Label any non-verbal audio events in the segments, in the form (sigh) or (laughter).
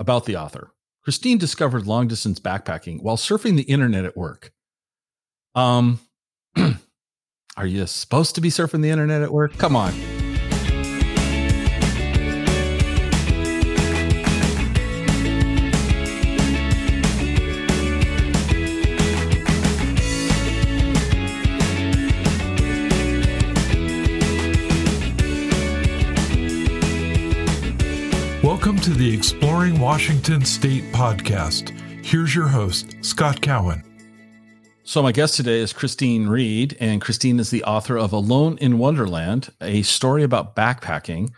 about the author. Christine discovered long distance backpacking while surfing the internet at work. Um, (clears throat) are you supposed to be surfing the internet at work? Come on. To the Exploring Washington State podcast. Here's your host, Scott Cowan. So, my guest today is Christine Reed, and Christine is the author of Alone in Wonderland, a story about backpacking.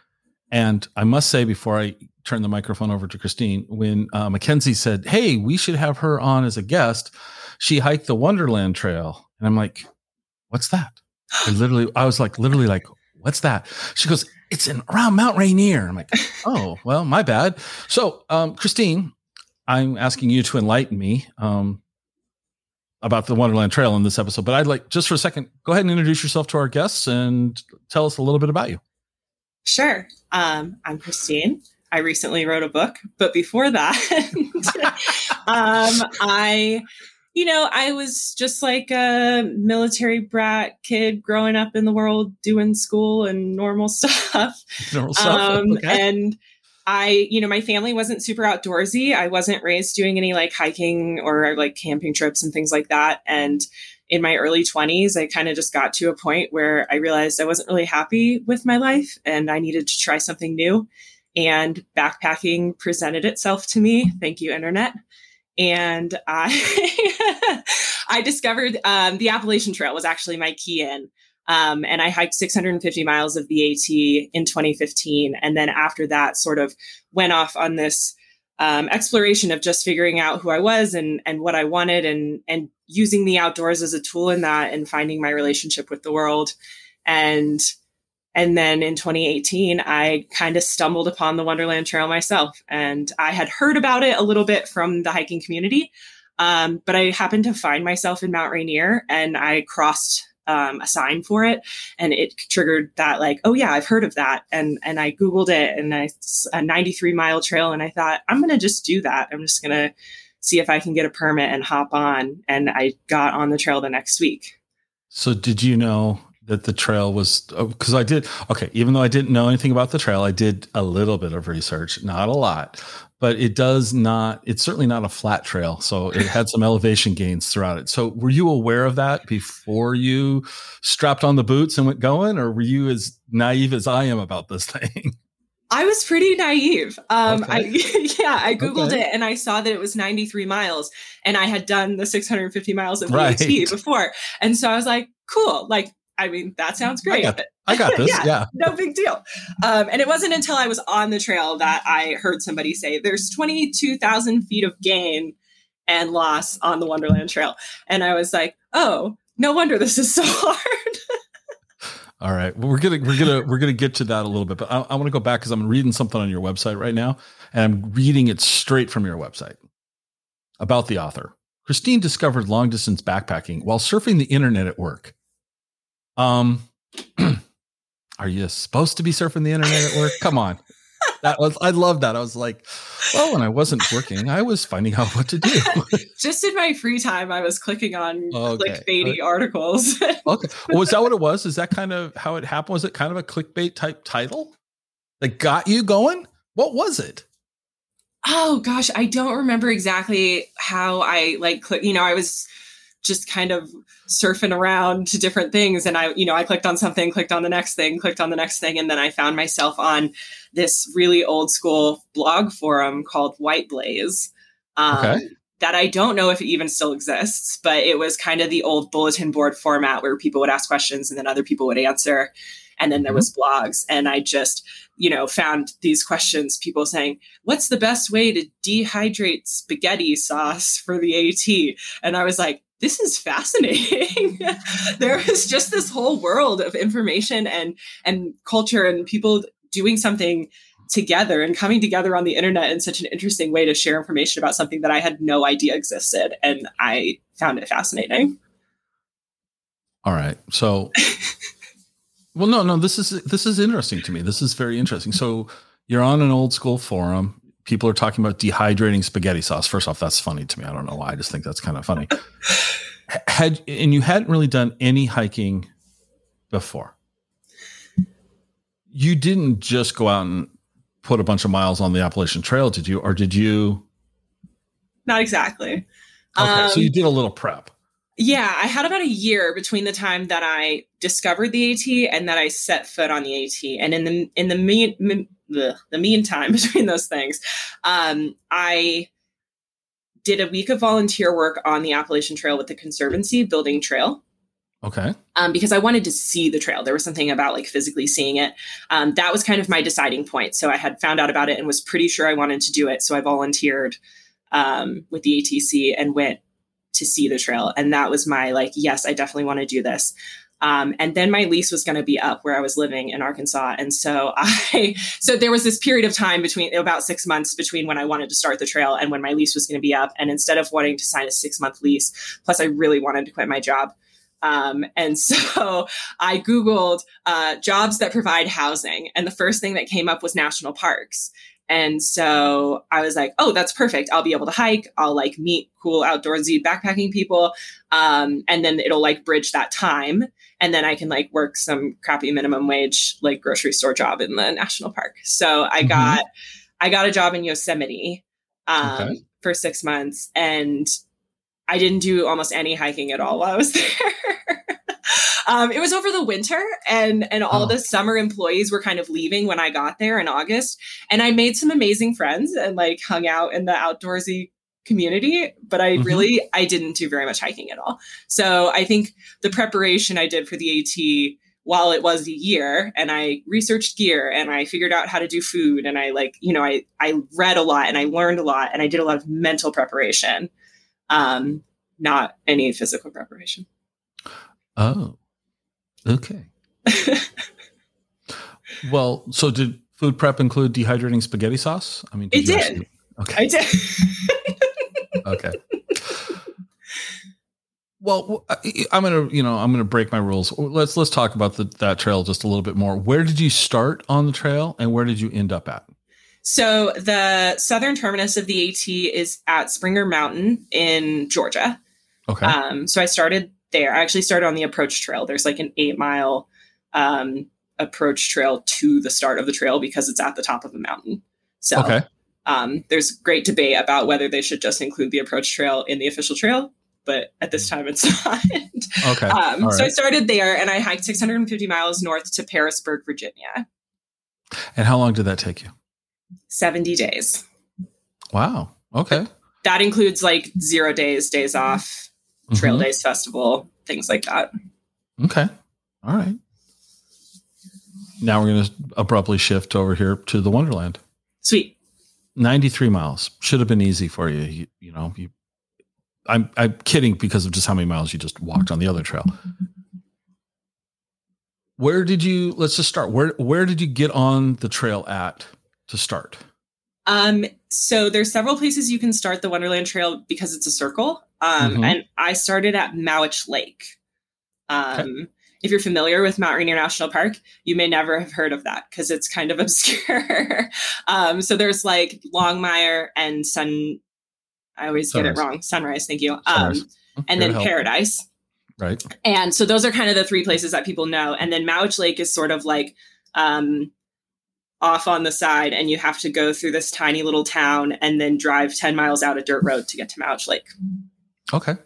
And I must say, before I turn the microphone over to Christine, when uh, Mackenzie said, Hey, we should have her on as a guest, she hiked the Wonderland Trail. And I'm like, What's that? I literally, I was like, literally, like, What's that? She goes, It's in around Mount Rainier. I'm like, (laughs) Oh, well, my bad. So, um, Christine, I'm asking you to enlighten me. Um, about the Wonderland Trail in this episode, but I'd like just for a second, go ahead and introduce yourself to our guests and tell us a little bit about you. Sure. Um, I'm Christine. I recently wrote a book, but before that, (laughs) um, I, you know, I was just like a military brat kid growing up in the world, doing school and normal (laughs) stuff. Normal stuff. Um, okay. And I, you know, my family wasn't super outdoorsy. I wasn't raised doing any like hiking or like camping trips and things like that. And in my early 20s, I kind of just got to a point where I realized I wasn't really happy with my life and I needed to try something new. And backpacking presented itself to me. Thank you, Internet. And I, (laughs) I discovered um, the Appalachian Trail was actually my key in. Um, and I hiked 650 miles of the AT in 2015. And then after that, sort of went off on this um, exploration of just figuring out who I was and and what I wanted, and and using the outdoors as a tool in that, and finding my relationship with the world. And and then in 2018, I kind of stumbled upon the Wonderland Trail myself, and I had heard about it a little bit from the hiking community. Um, but I happened to find myself in Mount Rainier, and I crossed um, a sign for it and it triggered that like oh yeah i've heard of that and and i googled it and i a 93 mile trail and i thought i'm gonna just do that i'm just gonna see if i can get a permit and hop on and i got on the trail the next week So, did you know that the trail was? Because I did. Okay, even though I didn't know anything about the trail, I did a little bit of research, not a lot, but it does not. It's certainly not a flat trail, so it had some elevation gains throughout it. So, were you aware of that before you strapped on the boots and went going, or were you as naive as I am about this (laughs) thing? I was pretty naive. Um, Okay. I (laughs) yeah, I googled Okay. it and I saw that it was 93 miles, and I had done the 650 miles of Right. VAT before, and so I was like, cool. Like, I mean, that sounds great. got I got this. (laughs) Yeah. yeah. no big deal. Um, and it wasn't until I was on the trail that I heard somebody say, "There's 22,000 feet of gain and loss on the Wonderland Trail," and I was like, "Oh, no wonder this is so (laughs) hard." All right. Well, we're gonna we're gonna we're gonna get to that a little bit, but I, I want to go back because I'm reading something on your website right now, and I'm reading it straight from your website about the author. Christine discovered long distance backpacking while surfing the internet at work. Um, (clears throat) are you supposed to be surfing the internet at work? Come on. That was I love that. I was like, well, when I wasn't working, I was finding out what to do. (laughs) Just in my free time, I was clicking on Okay. clickbaity articles. (laughs) Okay. Was that what it was? Is that kind of how it happened? Was it kind of a clickbait type title that got you going? What was it? oh gosh, I don't remember exactly how I like click. You know, I was just kind of surfing around to different things, and I, you know, I clicked on something, clicked on the next thing, clicked on the next thing, and then I found myself on this really old school blog forum called White Blaze. Um, Okay. That I don't know if it even still exists, but it was kind of the old bulletin board format where people would ask questions and then other people would answer. And then there was blogs. And I just, you know, found these questions, people saying, what's the best way to dehydrate spaghetti sauce for the AT? And I was like, this is fascinating. (laughs) (laughs) there is just this whole world of information and and culture and people doing something together and coming together on the internet in such an interesting way to share information about something that I had no idea existed. And I found it fascinating. All right. So, (laughs) well, no, no. This is this is interesting to me. This is very interesting. So, you're on an old school forum. People are talking about dehydrating spaghetti sauce. First off, that's funny to me. I don't know why. I just think that's kind of funny. (laughs) Had and you hadn't really done any hiking before. You didn't just go out and put a bunch of miles on the Appalachian Trail, did you? Or did you? Not exactly. Okay, Um, so you did a little prep. Yeah, I had about a year between the time that I discovered the AT and that I set foot on the AT. And in the in the mean me, the, the meantime (laughs) between those things, um, I did a week of volunteer work on the Appalachian Trail with the Conservancy building trail. Okay. Um, because I wanted to see the trail. There was something about like physically seeing it. Um, that was kind of my deciding point. So I had found out about it and was pretty sure I wanted to do it. So I volunteered um, with the ATC and went to see the trail. And that was my like, yes, I definitely want to do this. Um, and then my lease was going to be up where I was living in Arkansas. And so (laughs) I, so there was this period of time between about six months between when I wanted to start the trail and when my lease was going to be up. And instead of wanting to sign a six month lease, plus I really wanted to quit my job. Um, and (laughs) so I Googled uh, jobs that provide housing. And the first thing that came up was national parks. And so I was like, oh, that's perfect. I'll be able to hike. I'll like meet cool outdoorsy backpacking people. Um, and then it'll like bridge that time. And then I can like work some crappy minimum wage, like grocery store job in the national park. So I Mhm. got, I got a job in Yosemite um, Okay. for six months and I didn't do almost any hiking at all while I was (laughs) there. Um, it was over the winter, and and all Oh. the summer employees were kind of leaving when I got there in August, and I made some amazing friends and like hung out in the outdoorsy community but i Mhm. really i didn't do very much hiking at all so i think the preparation i did for the at while it was a year and i researched gear and i figured out how to do food and i like you know i i read a lot and i learned a lot and i did a lot of mental preparation um not any physical preparation Oh, okay. well, so did food prep include dehydrating spaghetti sauce? I mean, It you did. actually- okay. i did okay. Well, I'm gonna, you know, I'm gonna break my rules. Let's let's talk about the, that trail just a little bit more. Where did you start on the trail, and where did you end up at? so the southern terminus of the at is at springer mountain in georgia Okay. Um, so I started there. I actually started on the approach trail. There's like an eight mile um, approach trail to the start of the trail because it's at the top of a mountain. So okay. um, there's great debate about whether they should just include the approach trail in the official trail, but at this time it's (laughs) not. Okay. um, All So I started there and I hiked 650 miles north to Pearisburg, Virginia. And how long did that take you? 70 days. Wow. Okay. That includes like zero days, days off, Trail Mhm. Days Festival, things like that. Okay. All right. Now we're going to abruptly shift over here to the Wonderland. Sweet. 93 miles should have been easy for you. You, you know, you, I'm, I'm kidding because of just how many miles you just walked on the other trail. Where did you, let's just start. Where, where did you get on the trail at to start? Um, so there's several places you can start the Wonderland Trail because it's a circle. Um, Mhm. and I started at Mowich Lake. Um, if you're familiar with Mount Rainier National Park, you may never have heard of that because it's kind of (laughs) obscure. um, so there's like Longmire and Sun. I always get it wrong. Sunrise, thank you. Um, Sunrise. and then help. Paradise. Right. And so those are kind of the three places that people know. And then Mowich Lake is sort of like um, off on the side, and you have to go through this tiny little town and then drive 10 miles out a dirt road to get to Mowich Lake. Okay.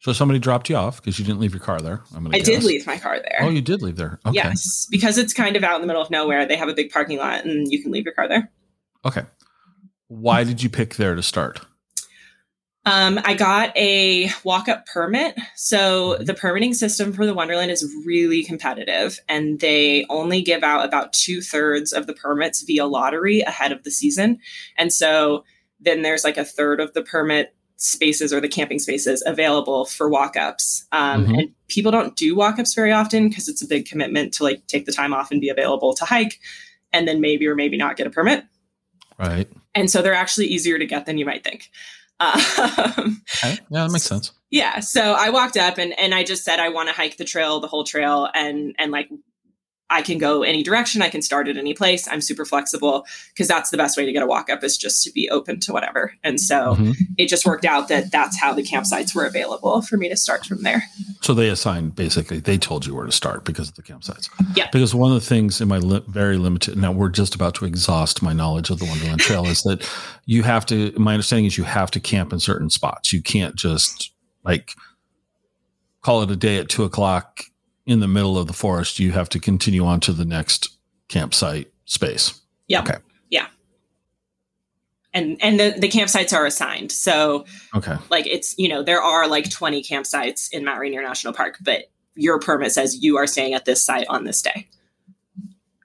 So somebody dropped you off because you didn't leave your car there. I'm gonna I did leave my car there. Oh, you did leave there. Okay. Yes, because it's kind of out in the middle of nowhere. They have a big parking lot and you can leave your car there. Okay. Why did you pick there to start? Um, I got a walk up permit. So the permitting system for the Wonderland is really competitive, and they only give out about two thirds of the permits via lottery ahead of the season. And so then there's like a third of the permit spaces or the camping spaces available for walk ups. Um, Mhm. And people don't do walk ups very often because it's a big commitment to like take the time off and be available to hike and then maybe or maybe not get a permit. Right. And so they're actually easier to get than you might think. Um, Okay. Yeah, that makes sense. yeah. So I walked up and, and I just said I want to hike the trail, the whole trail, and and like I can go any direction. I can start at any place. I'm super flexible because that's the best way to get a walk up is just to be open to whatever. And so mm-hmm. it just worked out that that's how the campsites were available for me to start from there. So they assigned basically, they told you where to start because of the campsites. Yeah. Because one of the things in my li- very limited, now we're just about to exhaust my knowledge of the Wonderland Trail is that you have to, my understanding is you have to camp in certain spots. You can't just like call it a day at two o'clock in the middle of the forest, you have to continue on to the next campsite space. Yeah. Okay. Yeah. And and the, the campsites are assigned. So okay. like it's, you know, there are like 20 campsites in Mount Rainier National Park, but your permit says you are staying at this site on this day.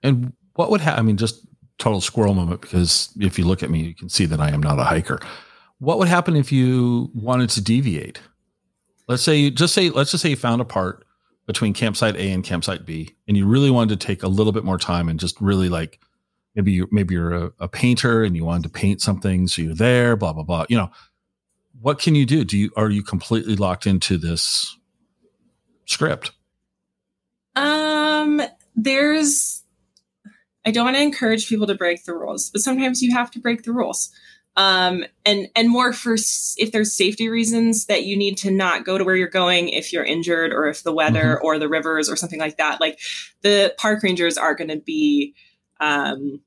And what would happen? I mean, just total squirrel moment because if you look at me, you can see that I am not a hiker. What would happen if you wanted to deviate? Let's say you just say let's just say you found a part between campsite A and campsite B, and you really wanted to take a little bit more time and just really like maybe you maybe you're a, a painter and you wanted to paint something, so you're there, blah blah blah. You know, what can you do? Do you are you completely locked into this script? Um, there's I don't want to encourage people to break the rules, but sometimes you have to break the rules um, and and more for if there's safety reasons that you need to not go to where you're going if you're injured or if the weather mm-hmm. or the rivers or something like that. Like the park rangers are going to be um,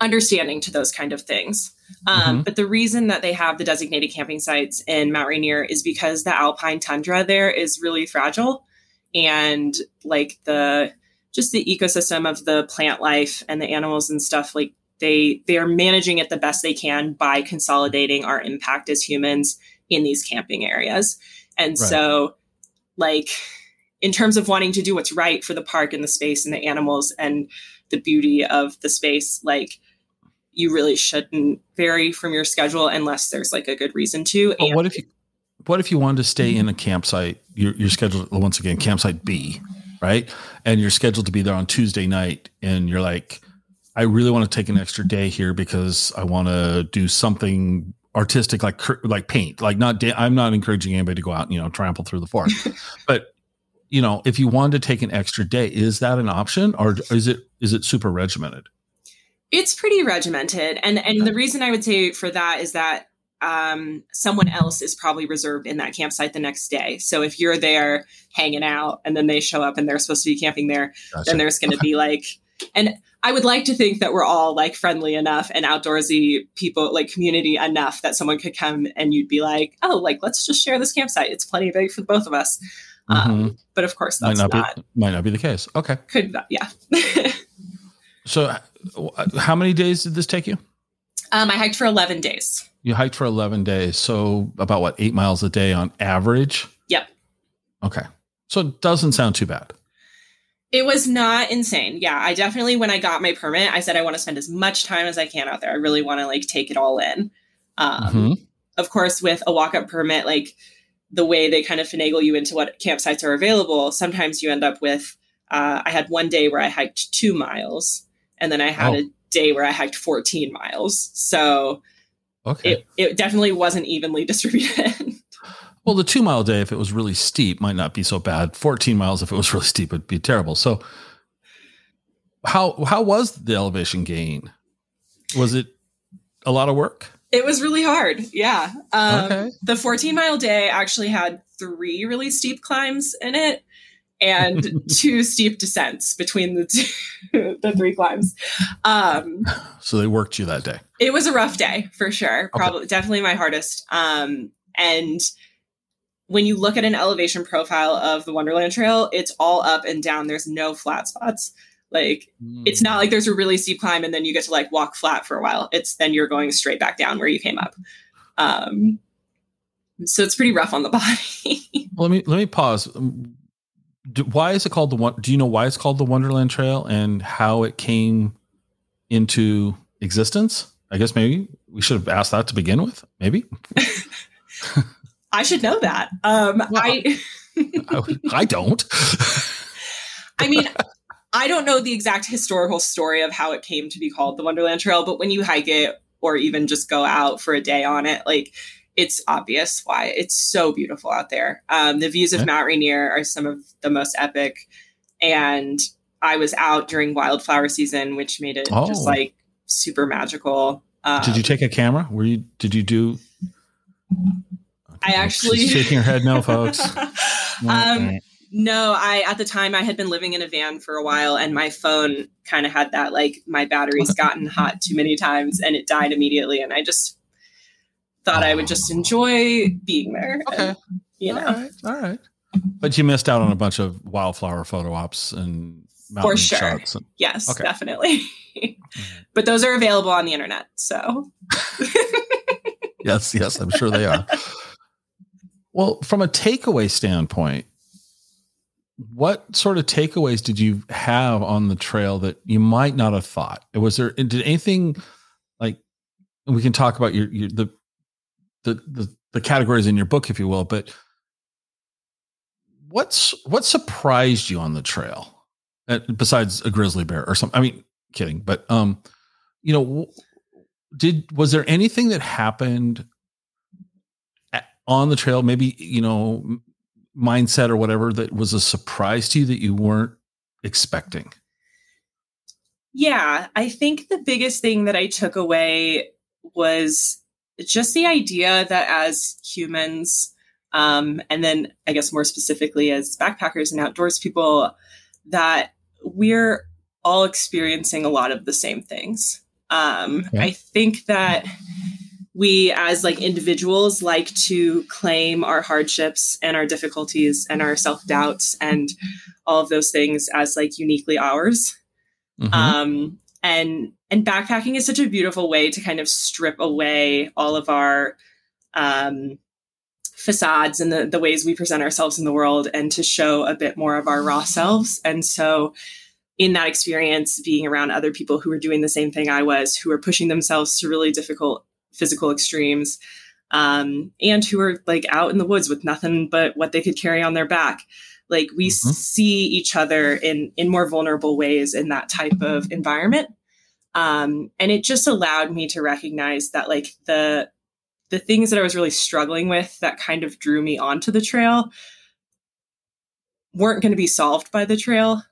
understanding to those kind of things. Um, mm-hmm. But the reason that they have the designated camping sites in Mount Rainier is because the alpine tundra there is really fragile, and like the just the ecosystem of the plant life and the animals and stuff like they they are managing it the best they can by consolidating our impact as humans in these camping areas. And right. so like in terms of wanting to do what's right for the park and the space and the animals and the beauty of the space, like you really shouldn't vary from your schedule unless there's like a good reason to. Well, what if you what if you wanted to stay in a campsite? You're, you're scheduled once again campsite B, right? And you're scheduled to be there on Tuesday night, and you're like, I really want to take an extra day here because I want to do something artistic, like like paint. Like not, da- I'm not encouraging anybody to go out and you know trample through the forest, (laughs) but you know, if you wanted to take an extra day, is that an option, or is it is it super regimented? It's pretty regimented, and and the reason I would say for that is that um, someone else is probably reserved in that campsite the next day. So if you're there hanging out and then they show up and they're supposed to be camping there, gotcha. then there's going to be like, and I would like to think that we're all like friendly enough and outdoorsy people, like community enough that someone could come and you'd be like, oh, like let's just share this campsite. It's plenty big for both of us. Mm-hmm. Um, but of course, that's might not, not, be might not be the case. Okay, could not, yeah. (laughs) so, how many days did this take you? Um, I hiked for eleven days. You hiked for eleven days, so about what eight miles a day on average. Yep. Okay, so it doesn't sound too bad. It was not insane. Yeah, I definitely when I got my permit, I said I want to spend as much time as I can out there. I really want to like take it all in. Um, mm-hmm. Of course, with a walk up permit, like the way they kind of finagle you into what campsites are available, sometimes you end up with. Uh, I had one day where I hiked two miles, and then I had oh. a day where I hiked 14 miles. So okay. it, it definitely wasn't evenly (laughs) distributed. Well, the two mile day, if it was really steep, might not be so bad. 14 miles, if it was really steep, would be terrible. So, how how was the elevation gain? Was it a lot of work? It was really hard. Yeah. Um, okay. The 14 mile day actually had three really steep climbs in it and (laughs) two steep descents between the two, (laughs) the three climbs. Um, so they worked you that day. It was a rough day for sure. Probably, okay. definitely my hardest. Um, and when you look at an elevation profile of the Wonderland Trail, it's all up and down. There's no flat spots. Like mm. it's not like there's a really steep climb and then you get to like walk flat for a while. It's then you're going straight back down where you came up. Um, so it's pretty rough on the (laughs) body. let me let me pause. Um, do, why is it called the one? Do you know why it's called the Wonderland Trail and how it came into existence? I guess maybe we should have asked that to begin with. Maybe. (laughs) (laughs) I should know that. Um, well, I, (laughs) I don't. I mean, I don't know the exact historical story of how it came to be called the Wonderland Trail, but when you hike it or even just go out for a day on it, like it's obvious why it's so beautiful out there. Um, the views of Mount Rainier are some of the most epic, and I was out during wildflower season, which made it oh. just like super magical. Um, did you take a camera? Were you? Did you do? I actually She's shaking her head. No, folks. (laughs) um, no, I at the time I had been living in a van for a while, and my phone kind of had that like my battery's (laughs) gotten hot too many times, and it died immediately, and I just thought. I would just enjoy being there. Okay, and, you know, all right, all right. But you missed out on a bunch of wildflower photo ops and for sure. And, yes, okay. definitely. (laughs) but those are available on the internet. So yes, yes, I'm sure they are. Well, from a takeaway standpoint, what sort of takeaways did you have on the trail that you might not have thought? Was there did anything like we can talk about your, your the, the the the categories in your book, if you will, but what's what surprised you on the trail? besides a grizzly bear or something. I mean, kidding, but um, you know, did was there anything that happened on the trail? Maybe you know, mindset or whatever that was a surprise to you that you weren't expecting. Yeah, I think the biggest thing that I took away was just the idea that as humans, um, and then I guess more specifically as backpackers and outdoors people, that we're all experiencing a lot of the same things. Um, yeah. I think that we as like individuals like to claim our hardships and our difficulties and our self-doubts and all of those things as like uniquely ours. Mm-hmm. Um, and and backpacking is such a beautiful way to kind of strip away all of our um, facades and the, the ways we present ourselves in the world and to show a bit more of our raw selves. And so, in that experience, being around other people who were doing the same thing I was, who were pushing themselves to really difficult physical extremes, um, and who are like out in the woods with nothing but what they could carry on their back. Like we mm-hmm. see each other in in more vulnerable ways in that type of environment. Um, and it just allowed me to recognize that like the the things that I was really struggling with that kind of drew me onto the trail weren't going to be solved by the trail.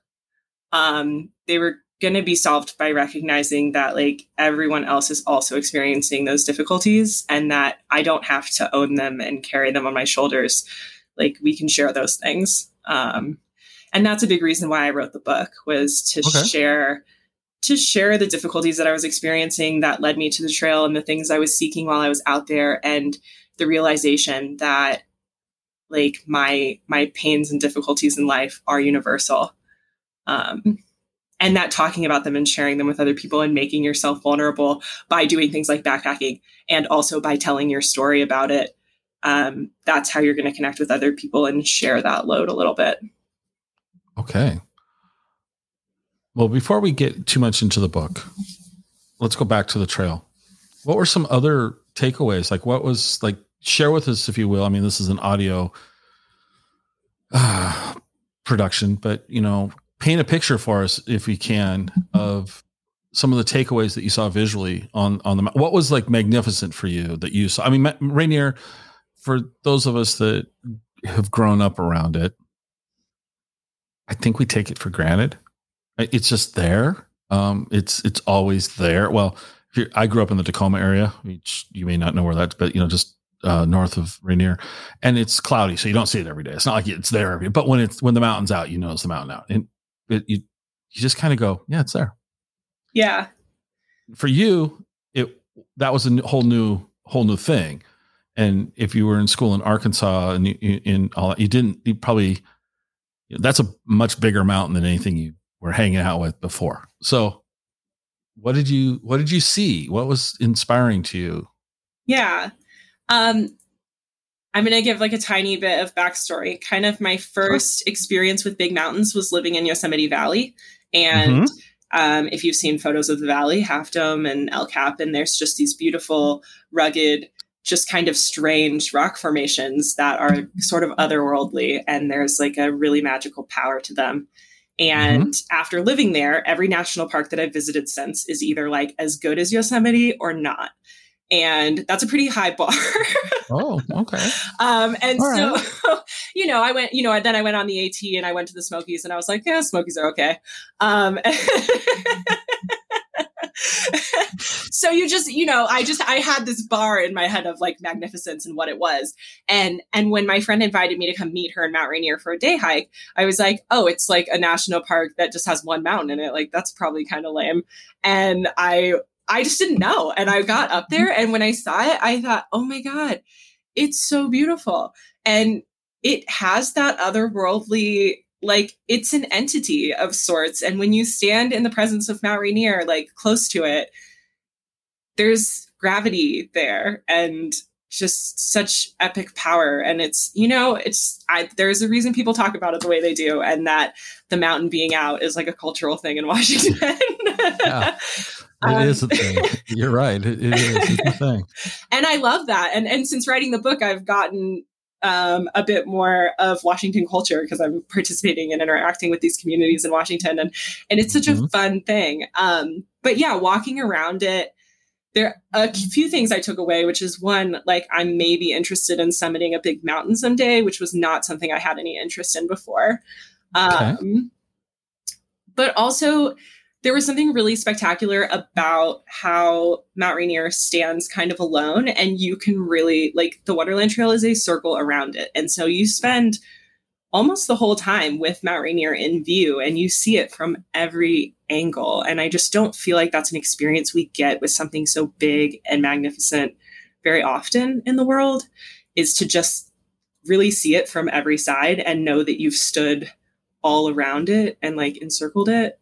Um, they were going to be solved by recognizing that like everyone else is also experiencing those difficulties and that I don't have to own them and carry them on my shoulders. Like we can share those things. Um, and that's a big reason why I wrote the book was to okay. share to share the difficulties that I was experiencing that led me to the trail and the things I was seeking while I was out there and the realization that like my my pains and difficulties in life are universal. Um, and that talking about them and sharing them with other people and making yourself vulnerable by doing things like backpacking and also by telling your story about it um, that's how you're going to connect with other people and share that load a little bit okay well, before we get too much into the book, let's go back to the trail. What were some other takeaways? Like, what was like, share with us, if you will. I mean, this is an audio uh, (sighs) production, but you know, paint a picture for us if you can of some of the takeaways that you saw visually on on the what was like magnificent for you that you saw. I mean, Rainier, for those of us that have grown up around it, I think we take it for granted. It's just there. Um, it's it's always there. Well, I grew up in the Tacoma area, which you may not know where that's, but you know, just uh, north of Rainier, and it's cloudy, so you don't see it every day. It's not like it's there every. But when it's when the mountain's out, you know it's the mountain out, and it, you you just kind of go, yeah, it's there. Yeah. For you, it that was a whole new whole new thing, and if you were in school in Arkansas and you, in all that, you didn't. You probably that's a much bigger mountain than anything you were hanging out with before. So what did you what did you see? What was inspiring to you? Yeah. Um I'm going to give like a tiny bit of backstory. Kind of my first experience with big mountains was living in Yosemite Valley. And mm-hmm. um, if you've seen photos of the valley, Half Dome and El Cap, and there's just these beautiful, rugged, just kind of strange rock formations that are sort of otherworldly. And there's like a really magical power to them. And mm-hmm. after living there, every national park that I've visited since is either like as good as Yosemite or not. And that's a pretty high bar. (laughs) oh, okay. Um, and All so, right. (laughs) you know, I went, you know, and then I went on the AT and I went to the Smokies and I was like, yeah, Smokies are okay. Um, (laughs) so you just, you know, I just, I had this bar in my head of like magnificence and what it was. And, and when my friend invited me to come meet her in Mount Rainier for a day hike, I was like, oh, it's like a national park that just has one mountain in it. Like, that's probably kind of lame. And I I just didn't know. And I got up mm-hmm. there and when I saw it, I thought, oh my God, it's so beautiful. And it has that otherworldly, like it's an entity of sorts. And when you stand in the presence of Mount Rainier, like close to it, there's gravity there and just such epic power and it's you know it's I, there's a reason people talk about it the way they do and that the mountain being out is like a cultural thing in (laughs) washington yeah. (laughs) It um, is a thing. (laughs) You're right. it, it is. It's a thing. (laughs) and I love that. And and since writing the book, I've gotten um, a bit more of Washington culture because I'm participating and interacting with these communities in Washington, and and it's such mm-hmm. a fun thing. Um, but yeah, walking around it, there are a few things I took away, which is one, like I'm maybe interested in summiting a big mountain someday, which was not something I had any interest in before. Um, okay. But also there was something really spectacular about how Mount Rainier stands kind of alone, and you can really like the Wonderland Trail is a circle around it, and so you spend almost the whole time with Mount Rainier in view, and you see it from every angle. And I just don't feel like that's an experience we get with something so big and magnificent very often in the world. Is to just really see it from every side and know that you've stood all around it and like encircled it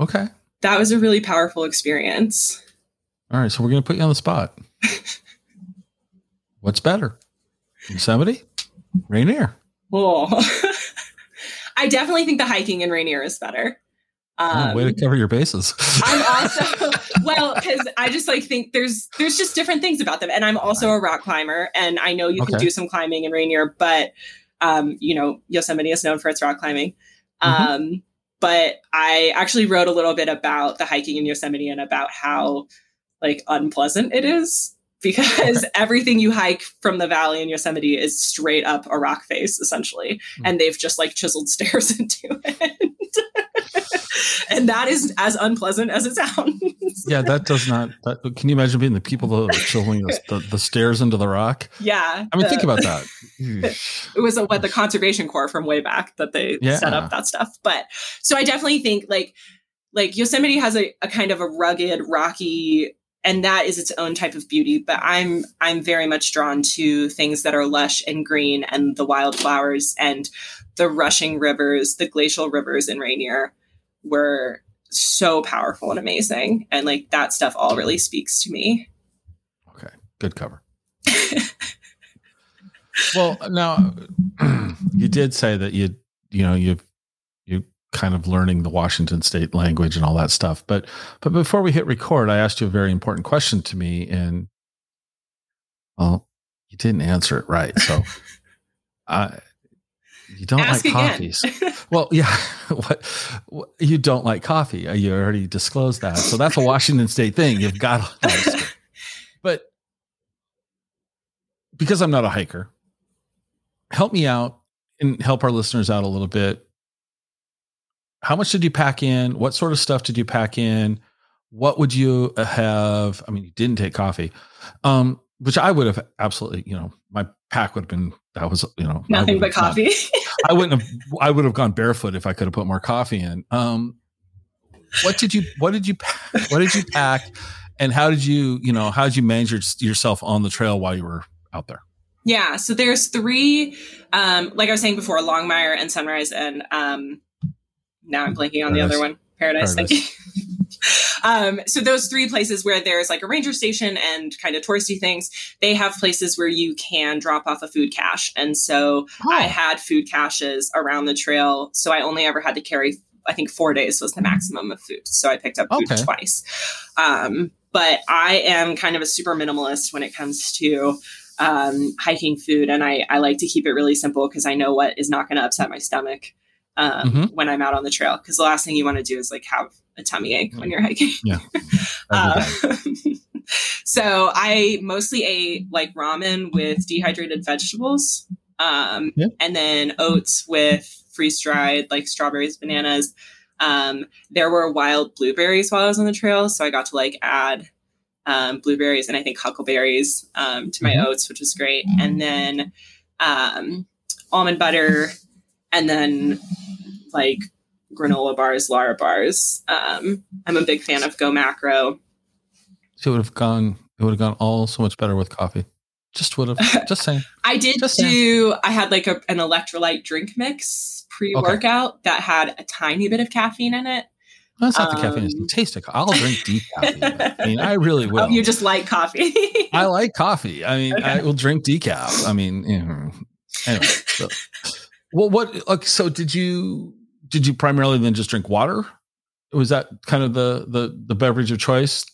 Okay. That was a really powerful experience. All right, so we're going to put you on the spot. (laughs) What's better? Yosemite? Rainier? Oh. (laughs) I definitely think the hiking in Rainier is better. Um, oh, way to um, cover your bases. (laughs) I'm also well because I just like think there's there's just different things about them, and I'm also a rock climber, and I know you okay. can do some climbing in Rainier, but um, you know Yosemite is known for its rock climbing. Mm-hmm. But I actually wrote a little bit about the hiking in Yosemite and about how like unpleasant it is because everything you hike from the valley in Yosemite is straight up a rock face essentially mm-hmm. and they've just like chiseled (laughs) stairs into it. And that is as unpleasant as it sounds. yeah, that does not. That, can you imagine being the people that are chiseling the, the, the, stairs into the rock? Yeah, I mean, the, think about that. (laughs) it was a, what the Conservation Corps from way back that they yeah. set up that stuff. But so I definitely think like like Yosemite has a, a kind of a rugged, rocky and that is its own type of beauty but i'm i'm very much drawn to things that are lush and green and the wildflowers and the rushing rivers the glacial rivers in rainier were so powerful and amazing. And like that stuff all really speaks to me. Okay. Good cover. (laughs) well, now (clears throat) you did say that you, you know, you, you kind of learning the Washington state language and all that stuff. But, but before we hit record, I asked you a very important question to me and, well, you didn't answer it right. So, (laughs) I, you don't Ask like coffees. (laughs) well, yeah. (laughs) What, what, you don't like coffee? Uh, you already disclosed that. So that's a Washington State thing. You've got to (laughs) But because I'm not a hiker, help me out and help our listeners out a little bit. How much did you pack in? What sort of stuff did you pack in? What would you have? I mean, you didn't take coffee, um, which I would have absolutely, you know, my pack would have been that was you know nothing but coffee. (laughs) I wouldn't have. I would have gone barefoot if I could have put more coffee in. Um, what did you? What did you? What did you pack? And how did you? You know, how did you manage yourself on the trail while you were out there? Yeah, so there's three. Um, like I was saying before, Longmire and Sunrise, and um, now I'm blanking on Paradise. the other one. Paradise. Paradise. Thank you. (laughs) (laughs) um, so those three places where there's like a ranger station and kind of touristy things, they have places where you can drop off a food cache. And so oh. I had food caches around the trail. So I only ever had to carry, I think four days was the maximum of food. So I picked up food okay. twice. Um, but I am kind of a super minimalist when it comes to um, hiking food. And I, I like to keep it really simple because I know what is not going to upset my stomach um, mm-hmm. when I'm out on the trail. Because the last thing you want to do is like have a tummy ache when you're hiking. Yeah. (laughs) uh, (laughs) so I mostly ate like ramen with dehydrated vegetables, um, Yeah. and then oats with freeze dried like strawberries, bananas. Um, there were wild blueberries while I was on the trail, so I got to like add um, blueberries and I think huckleberries um, to my Mhm. oats, which was great. And then um, almond butter, and then like granola bars, Lara bars. Um, I'm a big fan of Go Macro. So it would have gone. It would have gone all so much better with coffee. Just would have. (laughs) Just saying. I did Just saying. do. I had like a, an electrolyte drink mix pre-workout that had a tiny bit of caffeine in it. That's not the caffeine. It's Um, the taste of. I'll drink decaf. (laughs) I mean, I really will. Oh, you just like coffee. (laughs) I like coffee. I mean, I will drink decaf. I mean, you know, anyway. So. Well, what? Okay, so did you did you primarily then just drink water? Was that kind of the the the beverage of choice,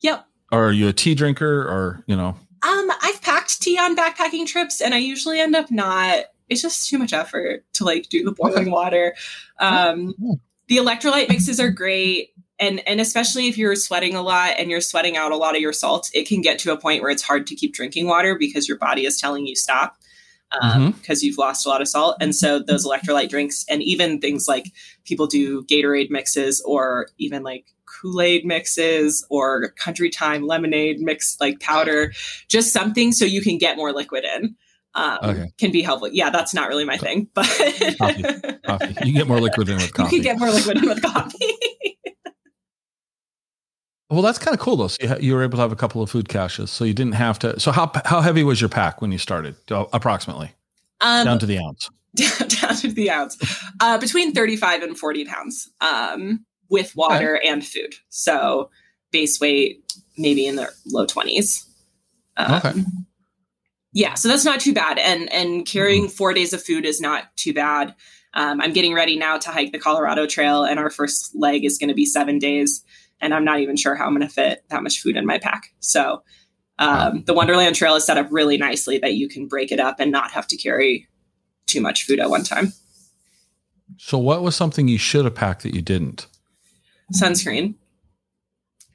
yep. or are you a tea drinker, or you know? Um, I've packed tea on backpacking trips, and I usually end up not. It's just too much effort to like do the boiling water. Um, the electrolyte mixes are great, and and especially if you're sweating a lot and you're sweating out a lot of your salts, it can get to a point where it's hard to keep drinking water because your body is telling you stop um, because you've lost a lot of salt. And so those electrolyte drinks, and even things like people do Gatorade mixes or even like Kool Aid mixes or Country Time lemonade mix, like powder, just something so you can get more liquid in. Um, Okay. Can be helpful. Yeah, that's not really my thing, but Coffee. Coffee. You get more liquid in with coffee. you can get more liquid in with (laughs) coffee. Well, that's kind of cool though. So you, were able to have a couple of food caches, so you didn't have to. So how how heavy was your pack when you started? Uh, Approximately um, down to the ounce. (laughs) down, to the ounce, uh, between 35 and 40 pounds um, with water and food. So base weight, maybe in the low 20s. Um, Okay. Yeah, so that's not too bad. And and carrying four days of food is not too bad. Um, I'm getting ready now to hike the Colorado Trail, and our first leg is going to be seven days. And I'm not even sure how I'm going to fit that much food in my pack. So um, the Wonderland Trail is set up really nicely that you can break it up and not have to carry too much food at one time. So what was something you should have packed that you didn't? Sunscreen.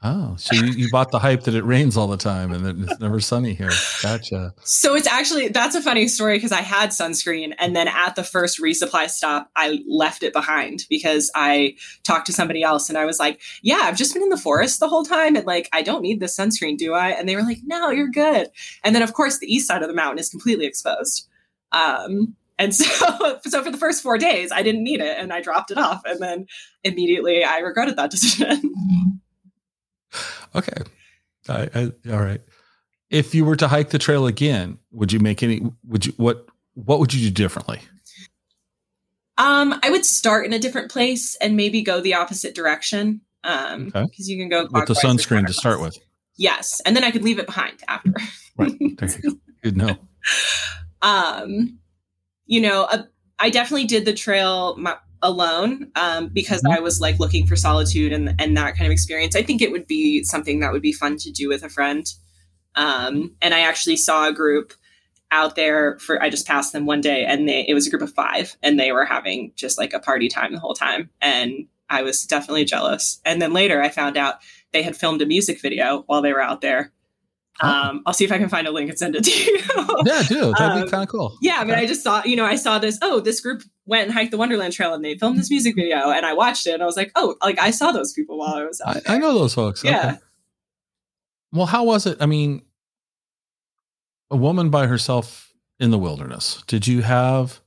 Oh, so you, you bought the hype that it rains all the time and that it's never sunny here. Gotcha. So it's actually that's a funny story because I had sunscreen and then at the first resupply stop I left it behind because I talked to somebody else and I was like, "Yeah, I've just been in the forest the whole time and like I don't need this sunscreen, do I?" And they were like, "No, you're good." And then of course the east side of the mountain is completely exposed. Um and (laughs) so so for the first 4 days I didn't need it and I dropped it off and then immediately I regretted that decision. (laughs) Okay. I, I, all right. If you were to hike the trail again, would you make any? Would you what? What would you do differently? Um, I would start in a different place and maybe go the opposite direction. Um, Okay. because you can go With the sunscreen to start with, Yes, and then I could leave it behind after. right? There you go. (laughs) Good know. um, you know, uh, I definitely did the trail my, alone um, because Mhm. I was like looking for solitude and and that kind of experience. I think it would be something that would be fun to do with a friend. Um, and I actually saw a group out there for I just passed them one day and they it was a group of five and they were having just like a party time the whole time and I was definitely jealous. And then later I found out they had filmed a music video while they were out there. Oh. Um, I'll see if I can find a link and send it to you. Yeah, do that'd (laughs) Um, be kind of cool. Yeah, I mean, I just saw, you know, I saw this. Oh, this group went and hiked the Wonderland Trail, and they filmed this music video, and I watched it, and I was like, oh, like I saw those people while I was out. I, I know those folks. Yeah. Okay. Well, how was it? I mean, a woman by herself in the wilderness. Did you have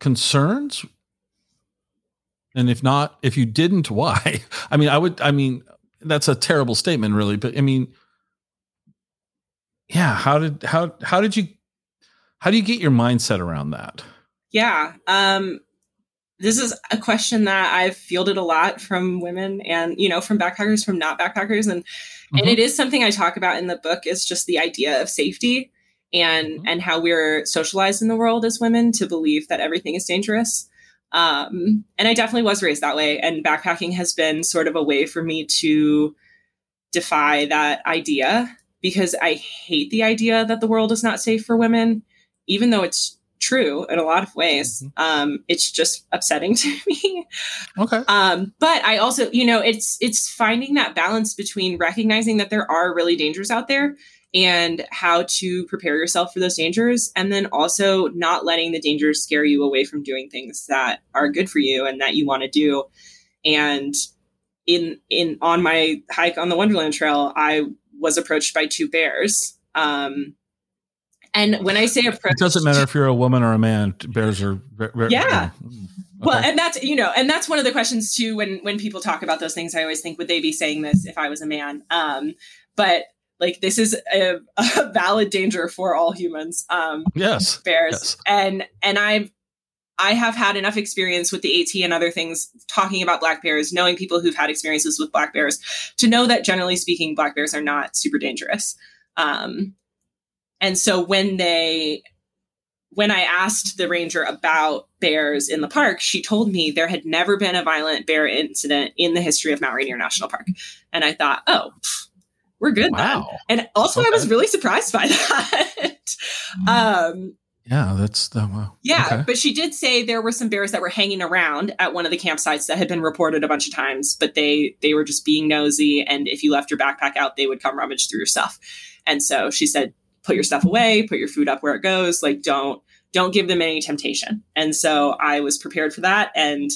concerns? And if not, if you didn't, (laughs) why? I mean, I would. I mean, that's a terrible statement, really. But I mean, yeah. How did how how did you how do you get your mindset around that? Yeah. Um, this is a question that I've fielded a lot from women, and you know, from backpackers, from not backpackers, and and Mhm. it is something I talk about in the book. Is just the idea of safety and Mhm. and how we're socialized in the world as women to believe that everything is dangerous. Um, and I definitely was raised that way. And backpacking has been sort of a way for me to defy that idea because I hate the idea that the world is not safe for women, even though it's true in a lot of ways. Mhm. Um, it's just upsetting (laughs) to me. Okay. Um, but I also, you know, it's it's finding that balance between recognizing that there are really dangers out there and how to prepare yourself for those dangers, and then also not letting the dangers scare you away from doing things that are good for you and that you want to do. And in in on my hike on the Wonderland Trail, I was approached by two bears. Um, and when I say approached, It doesn't matter if you're a woman or a man. Bears are. Yeah. Mm. Well, and that's you know, and that's one of the questions too. When when people talk about those things, I always think, would they be saying this if I was a man? Um, but like this is a, (laughs) a valid danger for all humans. Um, yes. bears, Yes. and and I've I have had enough experience with the AT and other things talking about black bears, knowing people who've had experiences with black bears, to know that generally speaking, black bears are not super dangerous. Um, and so when they when I asked the ranger about bears in the park, she told me there had never been a violent bear incident in the history of Mount Rainier National Park. And I thought, oh, we're good then. Wow. And also, I was really surprised by (laughs) that. um, Yeah, that's the wow. yeah, Okay. but she did say there were some bears that were hanging around at one of the campsites that had been reported a bunch of times, but they they were just being nosy, and if you left your backpack out, they would come rummage through your stuff. And so she said, put your stuff away, put your food up where it goes, like don't don't give them any temptation. And so I was prepared for that, and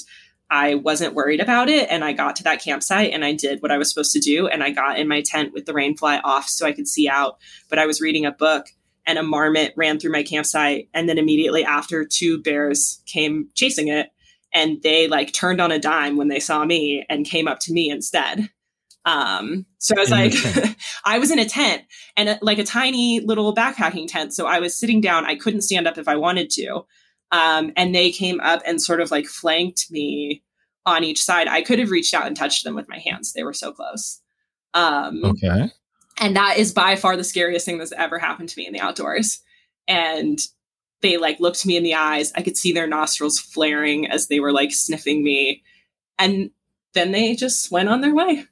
I wasn't worried about it. And I got to that campsite and I did what I was supposed to do, and I got in my tent with the rain fly off so I could see out. But I was reading a book and a marmot ran through my campsite and then immediately after two bears came chasing it and they like turned on a dime when they saw me and came up to me instead um so i was In like i was in a tent and a, like a tiny little backpacking tent. So i was sitting down. I couldn't stand up if i wanted to. Um and they came up and sort of like flanked me on each side. I could have reached out and touched them with my hands. They were so close. Um Okay. and that is by far the scariest thing that's ever happened to me in the outdoors. And they like looked me in the eyes. I could see their nostrils flaring as they were like sniffing me. And then they just went on their way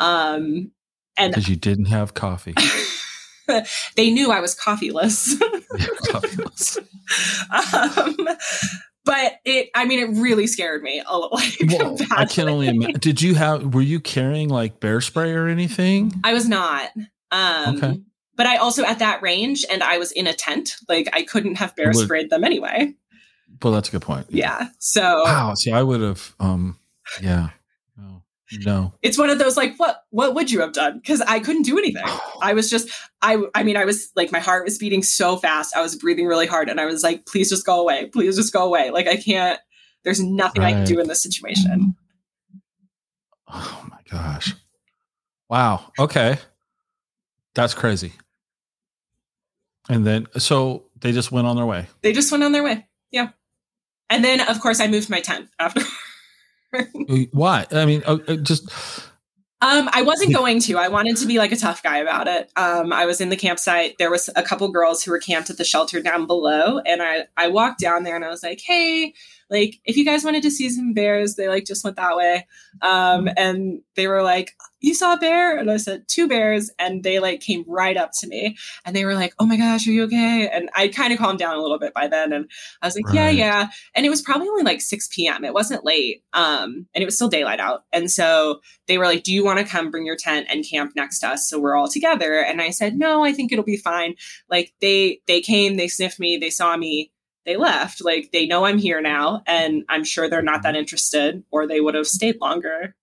um and Because you didn't have coffee. (laughs) they knew i was coffeeless (laughs) Coffeeless. um but it i mean it really scared me a lot (laughs) like, Whoa, I can only imagine. Did you have? Were you carrying like bear spray or anything? I was not. Um, Okay. But I also at that range, and I was in a tent. Like I couldn't have bear Would- sprayed them anyway. Well, that's a good point. Yeah. So Wow. See, I would have. Um. Yeah. No. It's one of those like, what what would you have done? Because I couldn't do anything. (sighs) I was just I I mean I was like my heart was beating so fast. I was breathing really hard, and I was like, please just go away. Please just go away. Like I can't. There's nothing I can do in this situation. Oh my gosh. Wow. Okay. That's crazy. And then, so they just went on their way. They just went on their way. Yeah. And then of course I moved my tent after. Why? I mean, uh, uh, just Um, I wasn't going to. I wanted to be like a tough guy about it. Um, I was in the campsite. There was a couple girls who were camped at the shelter down below, and I I walked down there and I was like, "Hey, like if you guys wanted to see some bears, they like just went that way." Um, and they were like, "You saw a bear?" And I said, two bears," and they like came right up to me and they were like, "Oh my gosh, are you okay?" And I kind of calmed down a little bit by then, and I was like, "Yeah, yeah." And it was probably only like six p.m. It wasn't late, um, and it was still daylight out, and so they were like, Do you want to come bring your tent and camp next to us so we're all together? And I said, No, I think it'll be fine. Like they they came, they sniffed me, they saw me, they left. Like they know I'm here now, and I'm sure they're not that mm-hmm. interested, or they would have stayed longer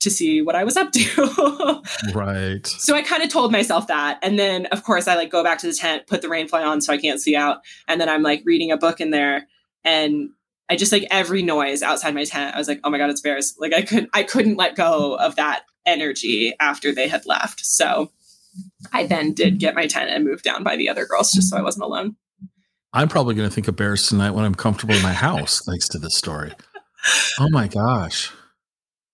to see what I was up to. (laughs) right. so I kind of told myself that. And then of course I like go back to the tent, put the rainfly on so I can't see out. And then I'm like reading a book in there and I just like every noise outside my tent. I was like, oh my God, it's bears. Like I couldn't I couldn't let go of that energy after they had left. So I then did get my tent and moved down by the other girls just so I wasn't alone. I'm probably going to think of bears tonight when I'm comfortable in my house, thanks to this story. Oh my gosh.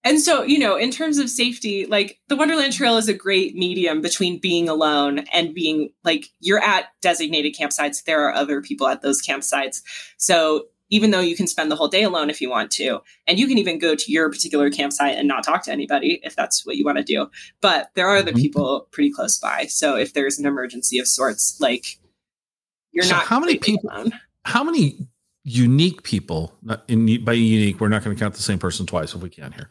And so, you know, in terms of safety, like the Wonderland Trail is a great medium between being alone and being like you're at designated campsites. There are other people at those campsites. So even though you can spend the whole day alone if you want to, and you can even go to your particular campsite and not talk to anybody if that's what you want to do. But there are other Mhm. people pretty close by. So if there's an emergency of sorts, like you're So not how many people- alone. how many unique people, in, by unique, we're not going to count the same person twice if we can here.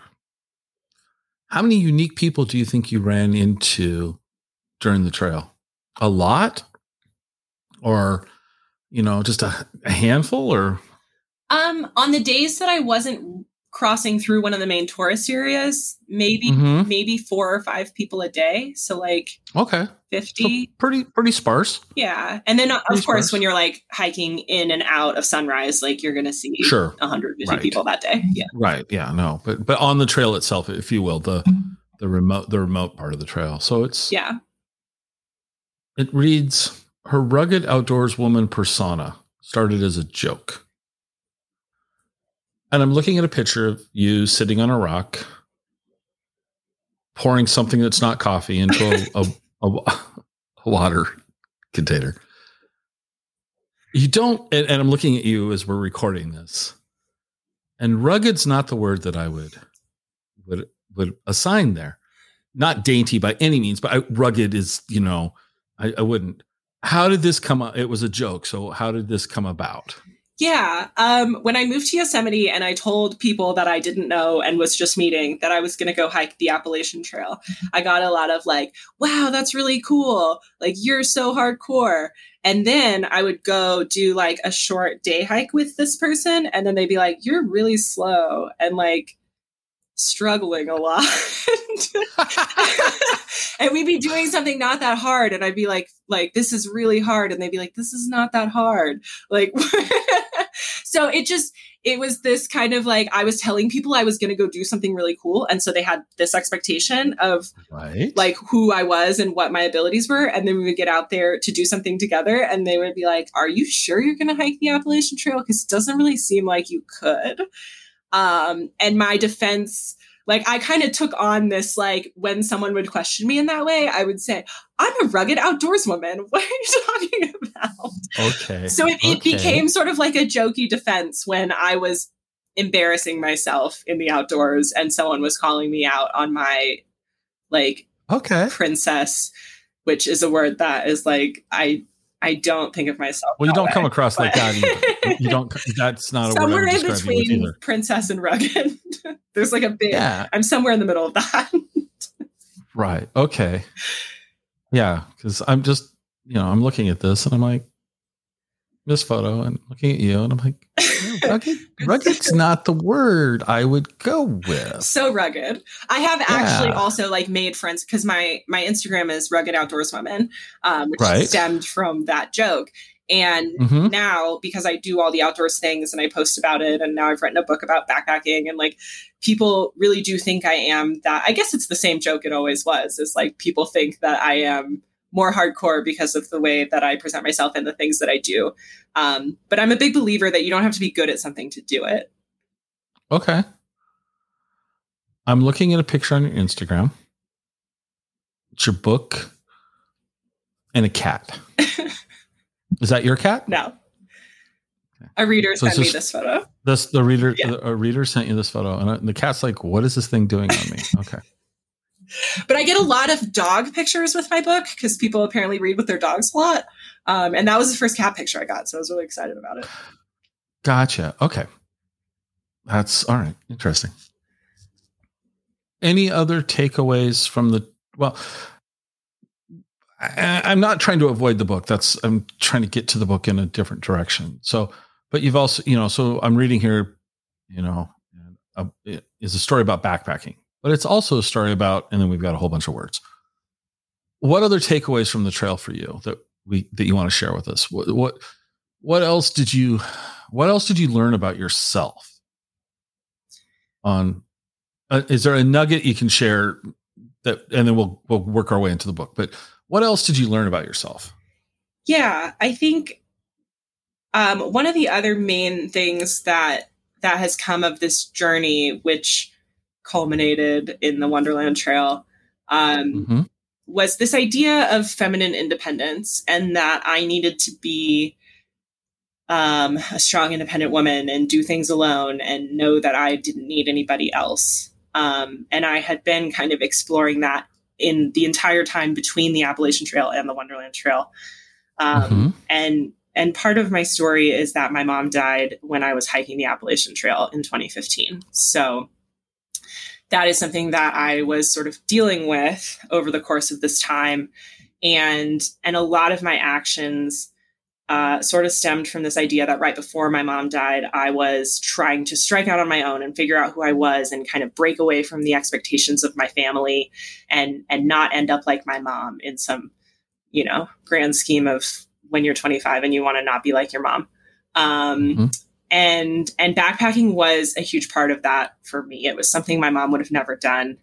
How many unique people do you think you ran into during the trail? A lot? Or, you know, just a, a handful or? Um, on the days that I wasn't crossing through one of the main tourist areas, maybe mm-hmm. maybe four or five people a day. So like okay, fifty, so pretty pretty sparse. Yeah, and then uh, pretty of course sparse. when you're like hiking in and out of sunrise, like you're gonna see sure 150 right. people that day. Yeah, right. Yeah, no, but but on the trail itself, if you will, the the remote the remote part of the trail. So it's yeah. It reads her rugged outdoors woman persona started as a joke and I'm looking at a picture of you sitting on a rock, pouring something that's not coffee into a, a, a, a water container. You don't, and, and, I'm looking at you as we're recording this. And rugged's not the word that I would would would assign there. Not dainty by any means, but I, rugged is, you know, I, I wouldn't. How did this come up? It was a joke. So how did this come about? Yeah. Um, when I moved to Yosemite and I told people that I didn't know and was just meeting that I was going to go hike the Appalachian Trail, I got a lot of like, wow, that's really cool. Like, you're so hardcore. And then I would go do like a short day hike with this person. And then they'd be like, you're really slow. And like, struggling a lot. (laughs) and we'd be doing something not that hard and I'd be like like this is really hard and they'd be like this is not that hard. Like (laughs) so it just it was this kind of like I was telling people I was going to go do something really cool and so they had this expectation of right. like who I was and what my abilities were and then we would get out there to do something together and they would be like are you sure you're going to hike the Appalachian Trail cuz it doesn't really seem like you could. Um, and my defense, like I kind of took on this, like when someone would question me in that way, I would say, I'm a rugged outdoors woman. (laughs) What are you talking about? Okay. So it, it okay. became sort of like a jokey defense when I was embarrassing myself in the outdoors and someone was calling me out on my like okay princess which is a word that is like I I don't think of myself. Well, you don't way, come across like that. (laughs) You don't. That's not a somewhere word. Somewhere in between princess and rugged. (laughs) There's like a big. Yeah. I'm somewhere in the middle of that. right. Okay. Yeah, because I'm just you know I'm looking at this and I'm like this photo and looking at you and I'm like rugged. (laughs) Rugged's not the word I would go with. So rugged. I have yeah. actually also like made friends because my my Instagram is rugged outdoors women, um, which right. stemmed from that joke. And mm-hmm. now, because I do all the outdoors things and I post about it, and now I've written a book about backpacking, and like people really do think I am that. I guess it's the same joke it always was. Is like people think that I am more hardcore because of the way that I present myself and the things that I do. Um, but I'm a big believer that you don't have to be good at something to do it. Okay. I'm looking at a picture on your Instagram. It's your book and a cat. (laughs) Is that your cat? No. A reader so sent me this photo. This the reader yeah. a reader sent you this photo, and the cat's like, "What is this thing doing on me?" (laughs) Okay. But I get a lot of dog pictures with my book because people apparently read with their dogs a lot. Um, and that was the first cat picture I got. So I was really excited about it. Gotcha. Okay. That's all right. Interesting. Any other takeaways from the, well, I'm not trying to avoid the book. That's, I'm trying to get to the book in a different direction. So, but you've also, you know, so I'm reading here, you know, a, is a story about backpacking but it's also a story about, and then we've got a whole bunch of words. What other takeaways from the trail for you that we that you want to share with us? What what what else did you what else did you learn about yourself? On uh, is there a nugget you can share that, and then we'll we'll work our way into the book. But what else did you learn about yourself? Yeah, I think um, one of the other main things that that has come of this journey, which culminated in the Wonderland Trail um, mm-hmm. was this idea of feminine independence and that I needed to be um, a strong, independent woman and do things alone and know that I didn't need anybody else. Um, and I had been kind of exploring that in the entire time between the Appalachian Trail and the Wonderland Trail. Um, mm-hmm. And and part of my story is that my mom died when I was hiking the Appalachian Trail in 2015. So that is something that I was sort of dealing with over the course of this time. And and a lot of my actions uh, sort of stemmed from this idea that right before my mom died, I was trying to strike out on my own and figure out who I was and kind of break away from the expectations of my family and and not end up like my mom in some, you know, grand scheme of when you're 25 and you want to not be like your mom. Um, mm-hmm. And and backpacking was a huge part of that for me. It was something my mom would have never done,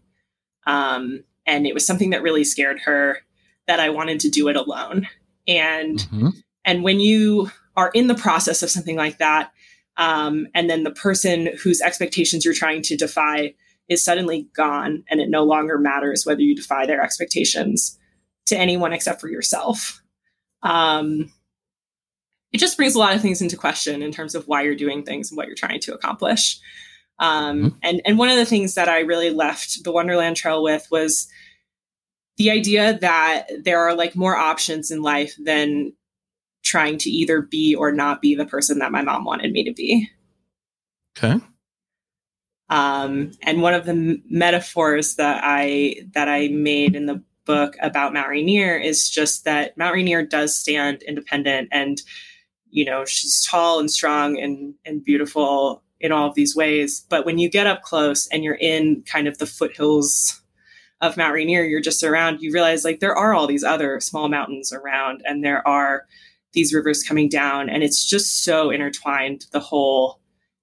um, and it was something that really scared her that I wanted to do it alone. And mm-hmm and when you are in the process of something like that, um, and then the person whose expectations you're trying to defy is suddenly gone, and it no longer matters whether you defy their expectations to anyone except for yourself. Um, it just brings a lot of things into question in terms of why you're doing things and what you're trying to accomplish. Um, mm-hmm. and and one of the things that I really left the Wonderland Trail with was the idea that there are like more options in life than trying to either be or not be the person that my mom wanted me to be. Okay. Um, and one of the m- metaphors that I that I made in the book about Mount Rainier is just that Mount Rainier does stand independent, and you know she's tall and strong and and beautiful in all of these ways. But when you get up close and you're in kind of the foothills of Mount Rainier, you're just around. You realize like there are all these other small mountains around, and there are these rivers coming down and it's just so intertwined the whole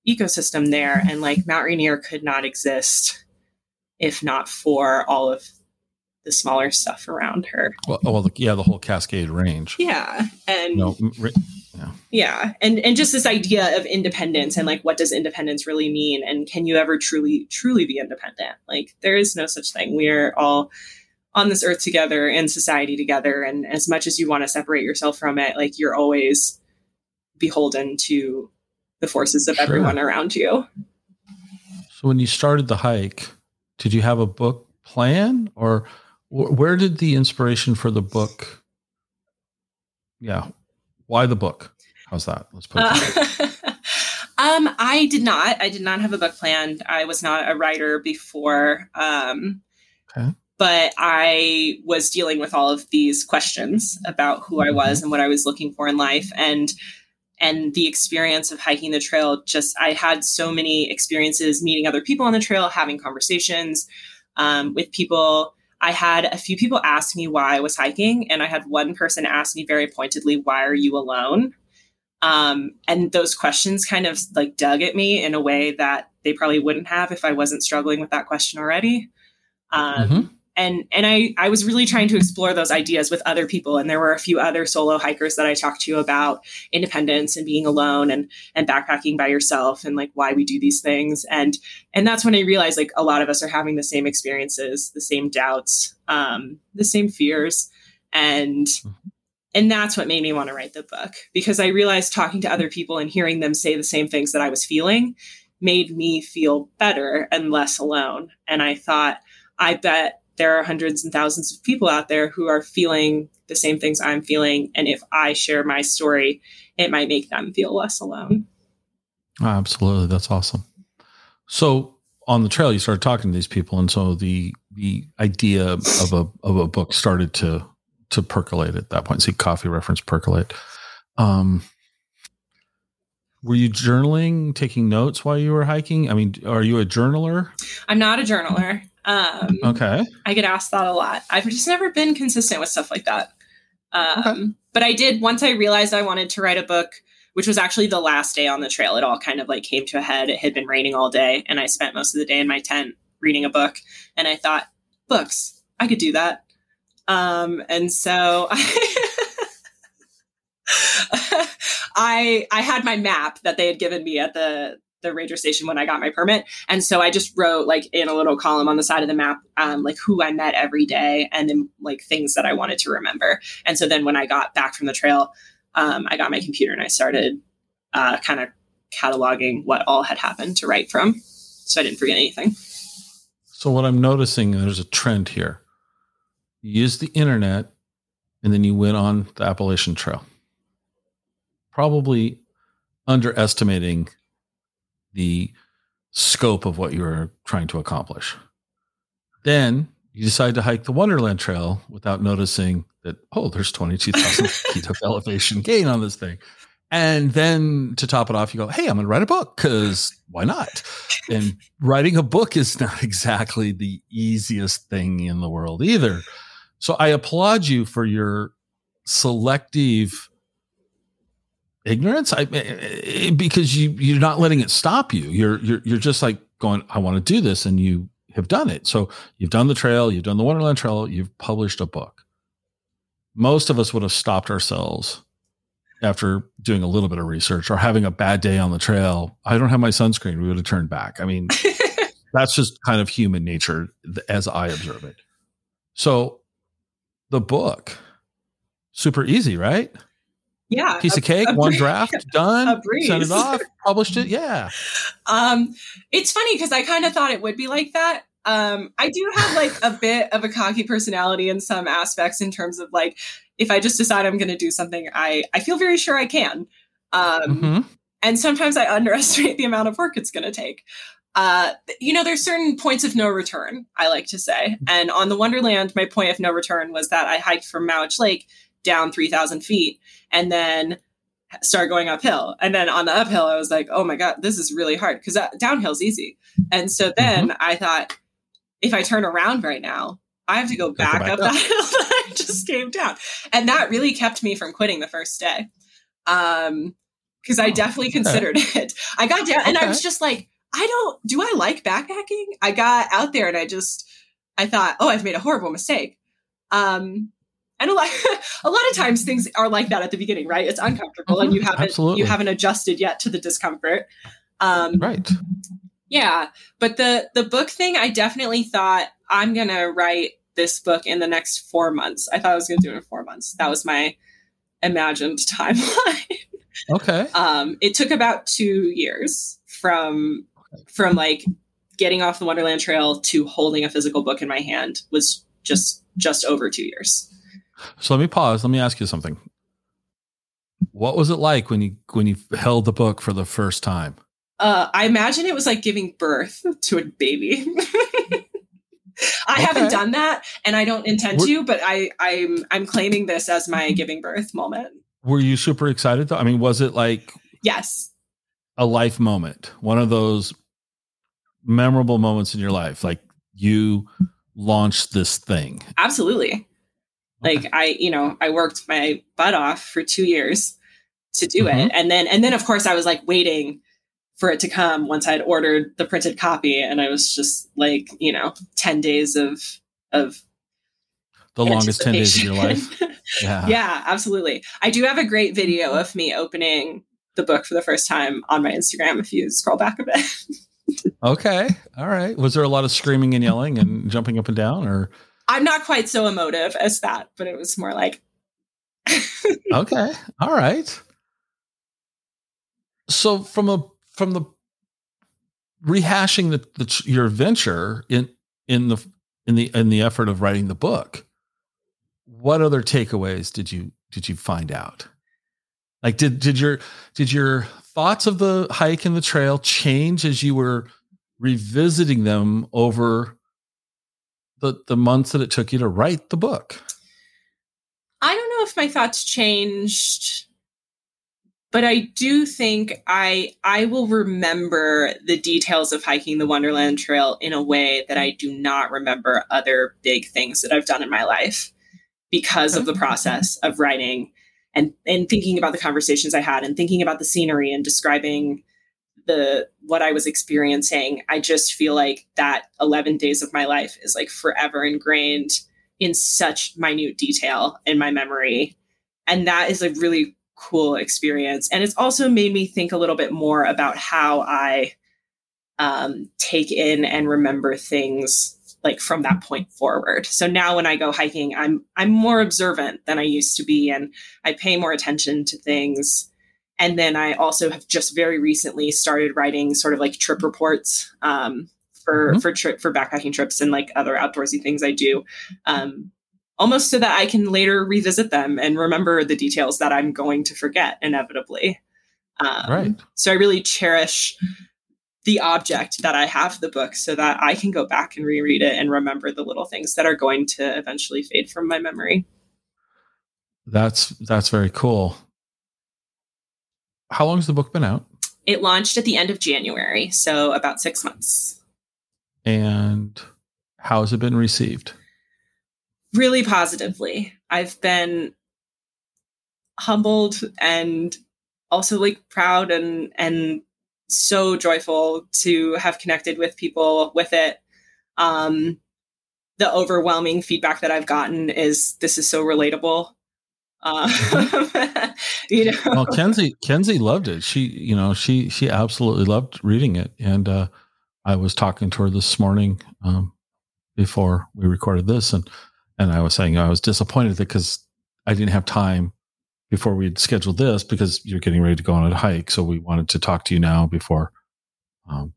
ecosystem there and like mount rainier could not exist if not for all of the smaller stuff around her well, well yeah the whole cascade range yeah and no, yeah. yeah and and just this idea of independence and like what does independence really mean and can you ever truly truly be independent like there is no such thing we are all on this earth together and society together. And as much as you want to separate yourself from it, like you're always beholden to the forces of sure. everyone around you. So when you started the hike, did you have a book plan or where did the inspiration for the book? Yeah. Why the book? How's that? Let's put it uh, (laughs) Um, I did not. I did not have a book planned. I was not a writer before. Um, okay but I was dealing with all of these questions about who I was and what I was looking for in life and and the experience of hiking the trail just I had so many experiences meeting other people on the trail having conversations um, with people I had a few people ask me why I was hiking and I had one person ask me very pointedly why are you alone? Um, and those questions kind of like dug at me in a way that they probably wouldn't have if I wasn't struggling with that question already. Um, mm-hmm and and I I was really trying to explore those ideas with other people. And there were a few other solo hikers that I talked to about independence and being alone and and backpacking by yourself and like why we do these things. And and that's when I realized like a lot of us are having the same experiences the same doubts um the same fears. And and that's what made me want to write the book because I realized talking to other people and hearing them say the same things that I was feeling made me feel better and less alone. And I thought I bet there are hundreds and thousands of people out there who are feeling the same things I'm feeling. And if I share my story, it might make them feel less alone. Absolutely. That's awesome. So on the trail, you started talking to these people. And so the, the idea of a, of a book started to, to percolate at that point. See coffee reference percolate. Um, were you journaling, taking notes while you were hiking? I mean, are you a journaler? I'm not a journaler. Um, okay. I get asked that a lot. I've just never been consistent with stuff like that. Um, okay. But I did once I realized I wanted to write a book, which was actually the last day on the trail. It all kind of like came to a head. It had been raining all day, and I spent most of the day in my tent reading a book. And I thought, books, I could do that. Um, and so (laughs) I I had my map that they had given me at the the ranger station when I got my permit. And so I just wrote like in a little column on the side of the map, um, like who I met every day and then like things that I wanted to remember. And so then when I got back from the trail, um, I got my computer and I started uh, kind of cataloging what all had happened to write from. So I didn't forget anything. So what I'm noticing, there's a trend here. You use the internet and then you went on the Appalachian Trail. probably underestimating the scope of what you were trying to accomplish. Then you decide to hike the Wonderland Trail without noticing that, oh, there's 22,000 feet (laughs) of elevation gain on this thing. And then to top it off, you go, hey, I'm going to write a book because why not? And writing a book is not (laughs) exactly the easiest thing in the world either. So I applaud you for your selective ignorance? I, eh, because you you're not letting it stop you. You're you're you're just like going I want to do this and you have done it. So you've done the trail you've done the wonderland trail you've published a book. Most of us would have stopped ourselves after doing a little bit of research or having a bad day on the trail. I don't have my sunscreen. We would have turned back. I mean (laughs) that's just kind of human nature as I observe it. So the book super easy right yeah piece a, of cake one draft (laughs) done send it off published it (laughs) yeah. Um it's funny because i kind of thought it would be like that. Um i do have like a bit of a cocky personality in some aspects in terms of like if i just decide i'm going to do something i i feel very sure i can. Um mm-hmm. and sometimes i (laughs) underestimate the amount of work it's going to take. Uh, you know, there's certain points of no return, I like to say. And on the Wonderland, my point of no return was that I hiked from Mowich Lake down 3,000 feet and then start going uphill. And then on the uphill, I was like, oh my God, this is really hard because downhill's easy. And so then mm-hmm. I thought, if I turn around right now, I have to go back, back up, up, that (laughs) hill that I just came down. And that really kept me from quitting the first day. Um, because I oh, definitely okay. considered (laughs) it. I got down okay. and I was just like, I don't, do I like backpacking? I got out there and I just, I thought, oh, I've made a horrible mistake. Um, and a lot, (laughs) a lot of times things are like that at the beginning, right? It's uncomfortable mm-hmm, and you haven't, absolutely. you haven't adjusted yet to the discomfort. Um, right. Yeah. But the, the book thing, I definitely thought I'm going to write this book in the next four months. I thought I was going to do it in four months. That was my imagined (laughs) timeline. Okay. um, it took about two years from from like getting off the Wonderland Trail to holding a physical book in my hand was just just over two years. So let me pause. Let me ask you something. What was it like when you when you held the book for the first time? Uh, I imagine it was like giving birth to a baby. (laughs) I okay. haven't done that, and I don't intend We're, to. But I, I'm I'm claiming this as my giving birth moment. Were you super excited though? I mean, was it like yes, a life moment, one of those memorable moments in your life, like you launched this thing? Absolutely. Like I, you know, I worked my butt off for two years to do mm-hmm. it, and then and then of course I was like waiting for it to come once I'd ordered the printed copy, and I was just like, you know, ten days of of the longest 10 days of your life. Yeah. (laughs) yeah, absolutely. I do have a great video of me opening the book for the first time on my Instagram if you scroll back a bit. (laughs) okay. All right. Was there a lot of screaming and yelling and jumping up and down or I'm not quite so emotive as that, but it was more like (laughs) Okay. All right. So from a from the rehashing the, the your adventure in in the in the in the effort of writing the book, what other takeaways did you did you find out? Like did did your did your thoughts of the hike and the trail change as you were revisiting them over the the months that it took you to write the book? I don't know if my thoughts changed, but I do think I I will remember the details of hiking the Wonderland Trail in a way that I do not remember other big things that I've done in my life because of the process of writing and and thinking about the conversations I had and thinking about the scenery and describing the what I was experiencing, I just feel like that 11 days of my life is like forever ingrained in such minute detail in my memory. And that is a really cool experience. And it's also made me think a little bit more about how I um, take in and remember things like from that point forward. So now when I go hiking, I'm I'm more observant than I used to be and I pay more attention to things. And then I also have just very recently started writing sort of like trip reports um, for mm-hmm. for trip for backpacking trips and like other outdoorsy things I do. Um, almost so that I can later revisit them and remember the details that I'm going to forget inevitably. Um, right. So I really cherish the object that I have the book so that I can go back and reread it and remember the little things that are going to eventually fade from my memory. That's that's very cool. How long has the book been out? It launched at the end of January, so about 6 months. And how has it been received? Really positively. I've been humbled and also like proud and and so joyful to have connected with people with it. Um, the overwhelming feedback that I've gotten is this is so relatable. Uh, (laughs) you know, well, Kenzie, Kenzie loved it. She, you know, she, she absolutely loved reading it. And, uh, I was talking to her this morning, um, before we recorded this and, and I was saying I was disappointed because I didn't have time before we scheduled this because you're getting ready to go on a hike. So we wanted to talk to you now before, um,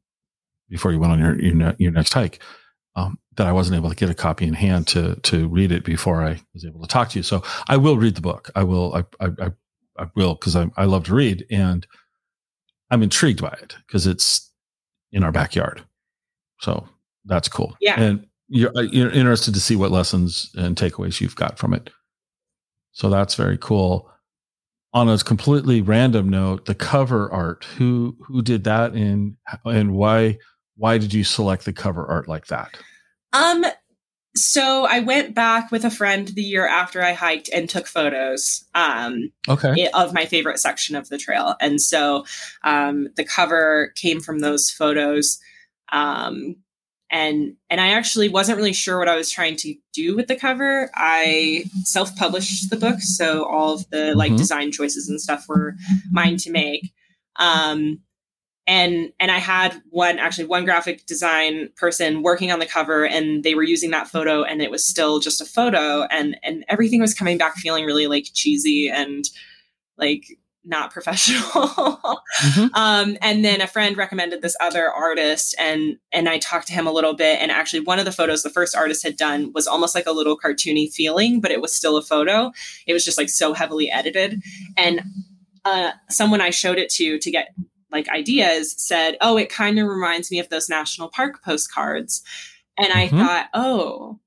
before you went on your, your, your next hike. Um, that I wasn't able to get a copy in hand to to read it before I was able to talk to you. So I will read the book. I will. I I I, I will because I I love to read and I'm intrigued by it because it's in our backyard. So that's cool. Yeah. And you're uh, you're interested to see what lessons and takeaways you've got from it. So that's very cool. On a completely random note, the cover art. Who who did that and and why why did you select the cover art like that? Um, so I went back with a friend the year after I hiked and took photos. Um, okay. Of my favorite section of the trail, and so um, the cover came from those photos. Um, and and I actually wasn't really sure what I was trying to do with the cover. I self-published the book, so all of the like mm-hmm. design choices and stuff were mine to make. Um, and and I had one actually one graphic design person working on the cover and they were using that photo and it was still just a photo and and everything was coming back feeling really like cheesy and like not (laughs) professional. Mm-hmm. um, and then a friend recommended this other artist and and i talked to him a little bit and actually one of the photos the first artist had done was almost like a little cartoony feeling but it was still a photo. It was just like so heavily edited. And uh, someone i showed it to to get like ideas said, "Oh, it kind of reminds me of those national park postcards." And I mm-hmm. thought, "Oh,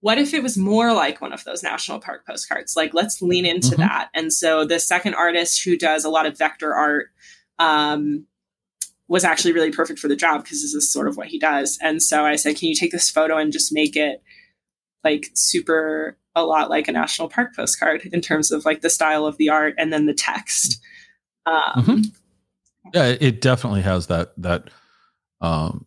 what if it was more like one of those national park postcards? Like, let's lean into mm-hmm. that." And so the second artist who does a lot of vector art um, was actually really perfect for the job because this is sort of what he does. And so I said, "Can you take this photo and just make it like super a lot like a national park postcard in terms of like the style of the art and then the text?" Um, mm-hmm yeah, it definitely has that that um,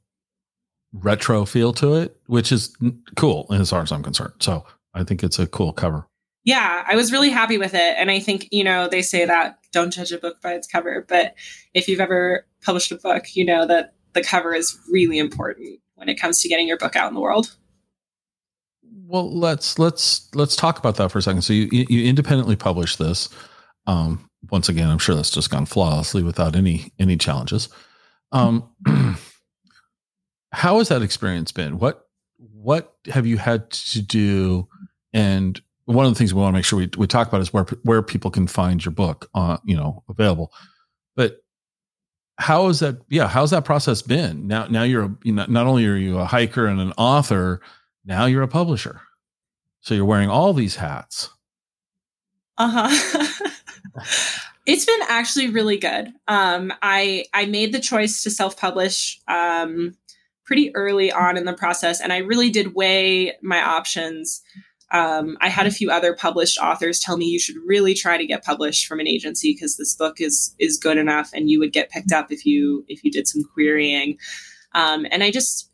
retro feel to it, which is cool as far as I'm concerned. So I think it's a cool cover. Yeah, I was really happy with it. And I think, you know, they say that don't judge a book by its cover. But if you've ever published a book, you know that the cover is really important when it comes to getting your book out in the world. Well, let's let's let's talk about that for a second. So you you independently published this. Um, once again, I'm sure that's just gone flawlessly without any any challenges. Um, (clears throat) how has that experience been? What what have you had to do? And one of the things we want to make sure we, we talk about is where where people can find your book, uh, you know, available. But how is that? Yeah, how's that process been? Now, now you're a, not only are you a hiker and an author, now you're a publisher. So you're wearing all these hats. Uh huh. (laughs) it's been actually really good. Um, I I made the choice to self publish um, pretty early on in the process, and I really did weigh my options. Um, I had a few other published authors tell me you should really try to get published from an agency because this book is is good enough, and you would get picked up if you if you did some querying. Um, and I just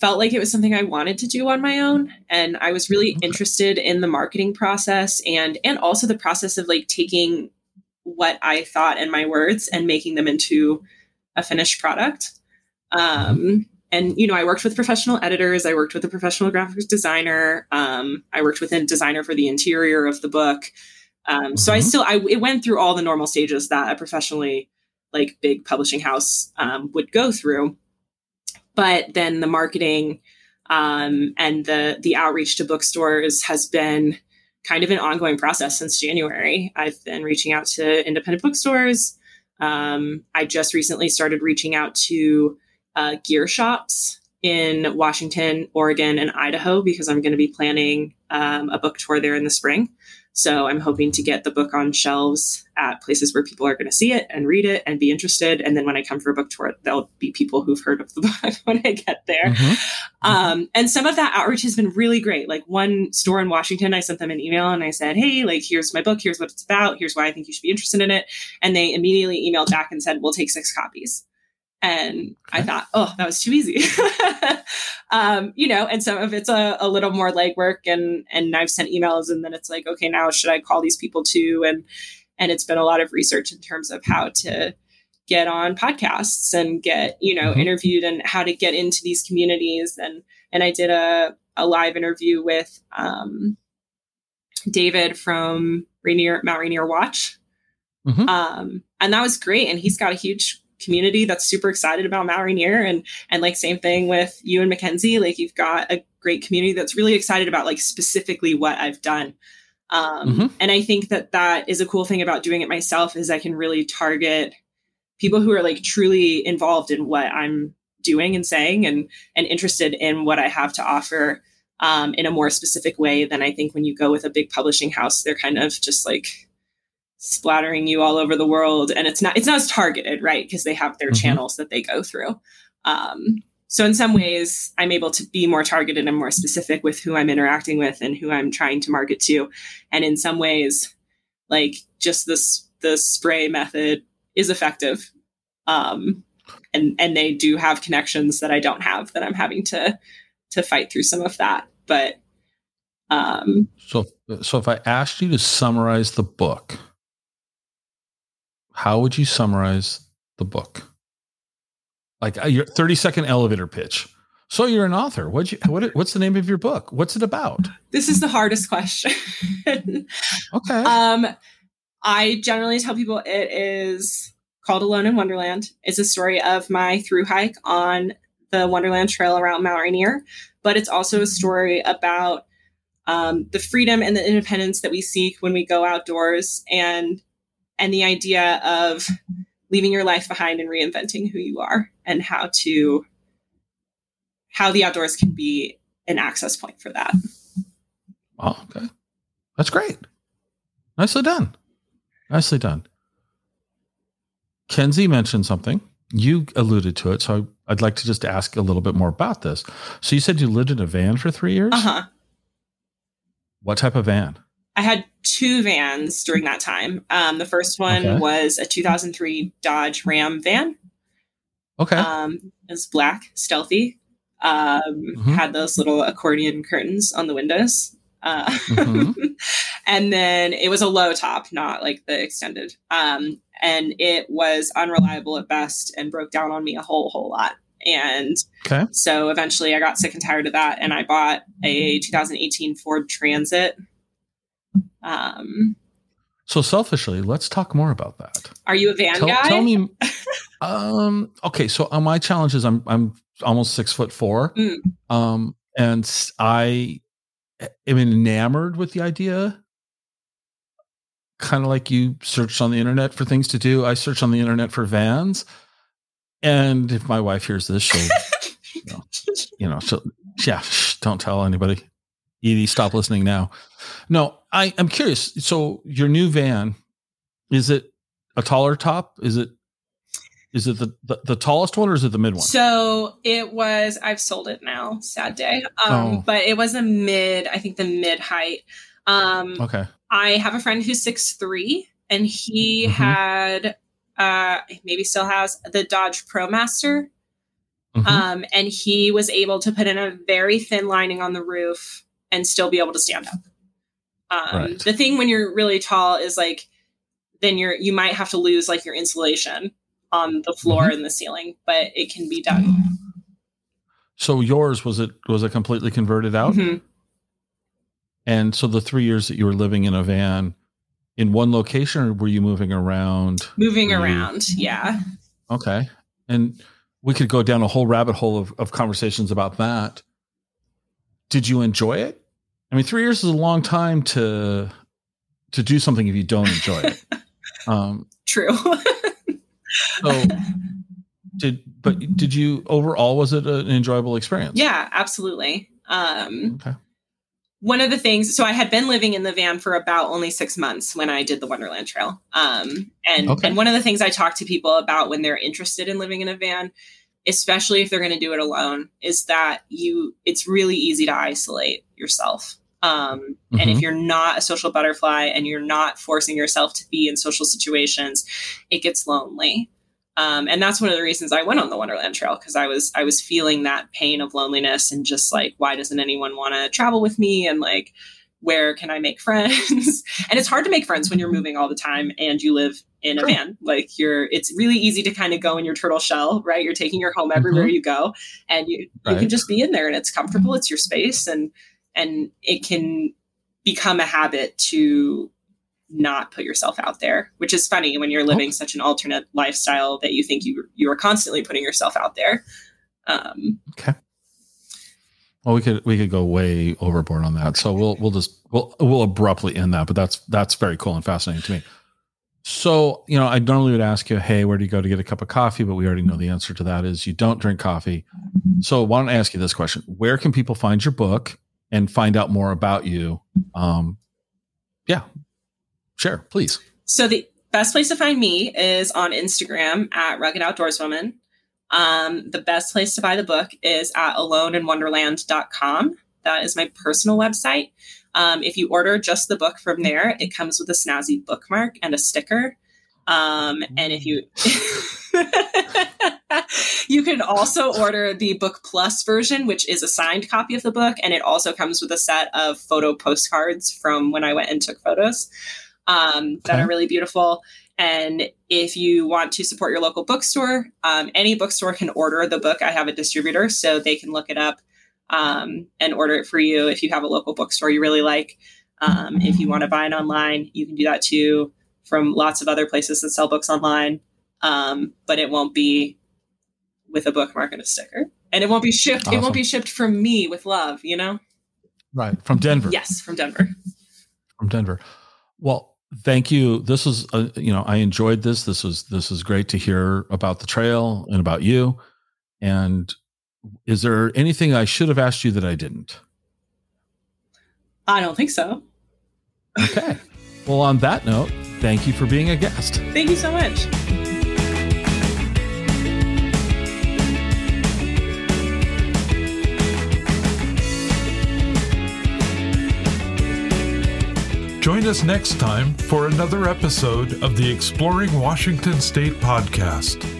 felt like it was something I wanted to do on my own and I was really okay. interested in the marketing process and and also the process of like taking what I thought and my words and making them into a finished product. Um, mm-hmm. and you know, I worked with professional editors, I worked with a professional graphics designer, um, I worked with a designer for the interior of the book. Um, mm-hmm. so I mm-hmm. still I it went through all the normal stages that a professionally like big publishing house um, would go through but then the marketing Um, and the the outreach to bookstores has been kind of an ongoing process since January. I've been reaching out to independent bookstores. Um, I just recently started reaching out to uh, gear shops in Washington, Oregon, and Idaho because I'm going to be planning um, a book tour there in the spring. So I'm hoping to get the book on shelves at places where people are going to see it and read it and be interested. And then when I come for a book tour, there'll be people who've heard of the (laughs) book when I get there. Mm-hmm. Um, and some of that outreach has been really great. Like one store in Washington, I sent them an email and I said, Hey, like, here's my book. Here's what it's about. Here's why I think you should be interested in it. And they immediately emailed back and said, We'll take six copies. And I thought, oh, that was too easy. (laughs) um, you know, and some of it's a, a little more legwork and and I've sent emails and then it's like, okay, now should I call these people too? And and it's been a lot of research in terms of how to get on podcasts and get, you know, mm-hmm. interviewed and how to get into these communities. And and I did a, a live interview with um, David from Rainier Mount Rainier Watch. Mm-hmm. Um, and that was great. And he's got a huge community that's super excited about Mount Rainier and and like same thing with you and Mackenzie like you've got a great community that's really excited about like specifically what I've done um, mm-hmm. and I think that that is a cool thing about doing it myself is I can really target people who are like truly involved in what I'm doing and saying and and interested in what I have to offer um, in a more specific way than I think when you go with a big publishing house they're kind of just like splattering you all over the world. And it's not it's not as targeted right? Because they have their mm-hmm. channels that they go through. Um, so in some ways i'm able to be more targeted and more specific with who i'm interacting with and who i'm trying to market to. And in some ways like just this the spray method is effective. Um, and and they do have connections that i don't have that i'm having to to fight through some of that. But um so so if i asked you to summarize the book how would you summarize the book? Like uh, your 30 second elevator pitch. So you're an author. What you what what's the name of your book? What's it about? This is the hardest question. (laughs) okay. Um I generally tell people it is called Alone in Wonderland. It's a story of my through hike on the Wonderland Trail around Mount Rainier, but it's also a story about um, the freedom and the independence that we seek when we go outdoors and and the idea of leaving your life behind and reinventing who you are and how to how the outdoors can be an access point for that. Oh, okay. That's great. Nicely done. Nicely done. Kenzie mentioned something. You alluded to it, so I'd like to just ask a little bit more about this. So you said you lived in a van for three years? Uh-huh. What type of van? I had two vans during that time. Um, the first one okay. was a 2003 Dodge Ram van. Okay. Um, it was black, stealthy. Um, mm-hmm. Had those little accordion curtains on the windows. Uh, mm-hmm. (laughs) and then it was a low top, not like the extended. Um, and it was unreliable at best and broke down on me a whole, whole lot. And okay. so eventually I got sick and tired of that. And I bought a 2018 Ford Transit um, so selfishly, let's talk more about that. Are you a van tell, guy? Tell me. (laughs) um, okay, so uh, my challenge is I'm I'm almost six foot four, mm. um, and I am enamored with the idea. Kind of like you searched on the internet for things to do. I searched on the internet for vans, and if my wife hears this, she'll, (laughs) you know, you know, so yeah, shh, don't tell anybody. Edie, stop listening now. No, I, I'm curious. So your new van, is it a taller top? Is it is it the, the, the, tallest one or is it the mid one? So it was, I've sold it now, sad day. Um, oh. But it was a mid, I think the mid height. Um, okay. I have a friend who's six three, and he mm-hmm. had, uh, maybe still has the Dodge ProMaster. Mm-hmm. Um, and he was able to put in a very thin lining on the roof and still be able to stand up. Um, right. The thing when you're really tall is like, then you're you might have to lose like your insulation on the floor mm-hmm. and the ceiling, but it can be done. So yours was it was it completely converted out? Mm-hmm. And so the three years that you were living in a van in one location, or were you moving around? Moving around, you... yeah. Okay, and we could go down a whole rabbit hole of, of conversations about that. did you enjoy it? I mean, three years is a long time to to do something if you don't enjoy it. (laughs) Um, True. (laughs) so did but did you overall was it an enjoyable experience? Yeah, absolutely. Um, okay. One of the things, so I had been living in the van for about only six months when I did the Wonderland Trail. Um, and okay. and one of the things I talk to people about when they're interested in living in a van, especially if they're going to do it alone, is that you it's really easy to isolate yourself. Um, mm-hmm. And if mm-hmm. you're not a social butterfly and you're not forcing yourself to be in social situations, it gets lonely. Um, and that's one of the reasons I went on the Wonderland Trail because I was I was feeling that pain of loneliness and just like why doesn't anyone want to travel with me and like where can I make (laughs) friends? and it's hard to make friends when you're moving all the time and you live in a van. Like you're it's really easy to kind of go in your turtle shell, right? You're taking your home everywhere mm-hmm. you go and you right. you can just be in there and it's comfortable, it's your space and and it can become a habit to not put yourself out there, which is funny when you're living oh. such an alternate lifestyle that you think you you are constantly putting yourself out there. Um, okay. Well, we could we could go way overboard on that, so we'll we'll just we'll we'll abruptly end that. But that's that's very cool and fascinating to me. So you know, I normally would ask you, hey, where do you go to get a cup of coffee? But we already know the answer to that is you don't drink coffee. So why don't I ask you this question: Where can people find your book and find out more about you? Um, yeah, Share, please. So the best place to find me is on Instagram at Rugged Outdoorswoman. Um, the best place to buy the book is at aloneinwonderland.com. That is my personal website. Um, if you order just the book from there, it comes with a snazzy bookmark and a sticker. Um, and if you (laughs) you can also order the book plus version, which is a signed copy of the book, and it also comes with a set of photo postcards from when I went and took photos um, that okay. are really beautiful. And if you want to support your local bookstore, um, any bookstore can order the book. I have a distributor, so they can look it up um, and order it for you if you have a local bookstore you really like. Um, if you want to buy it online, you can do that too from lots of other places that sell books online. Um, but it won't be with a bookmark and a sticker, and it won't be shipped. Awesome. It won't be shipped from me with love. You know, right from Denver. Yes, from Denver. From Denver. Well, thank you this is uh, you know i enjoyed this this was this is great to hear about the trail and about you and is there anything i should have asked you that i didn't? I don't think so. Okay. Well on that note thank you for being a guest. Thank you so much. Join us next time for another episode of the Exploring Washington State podcast.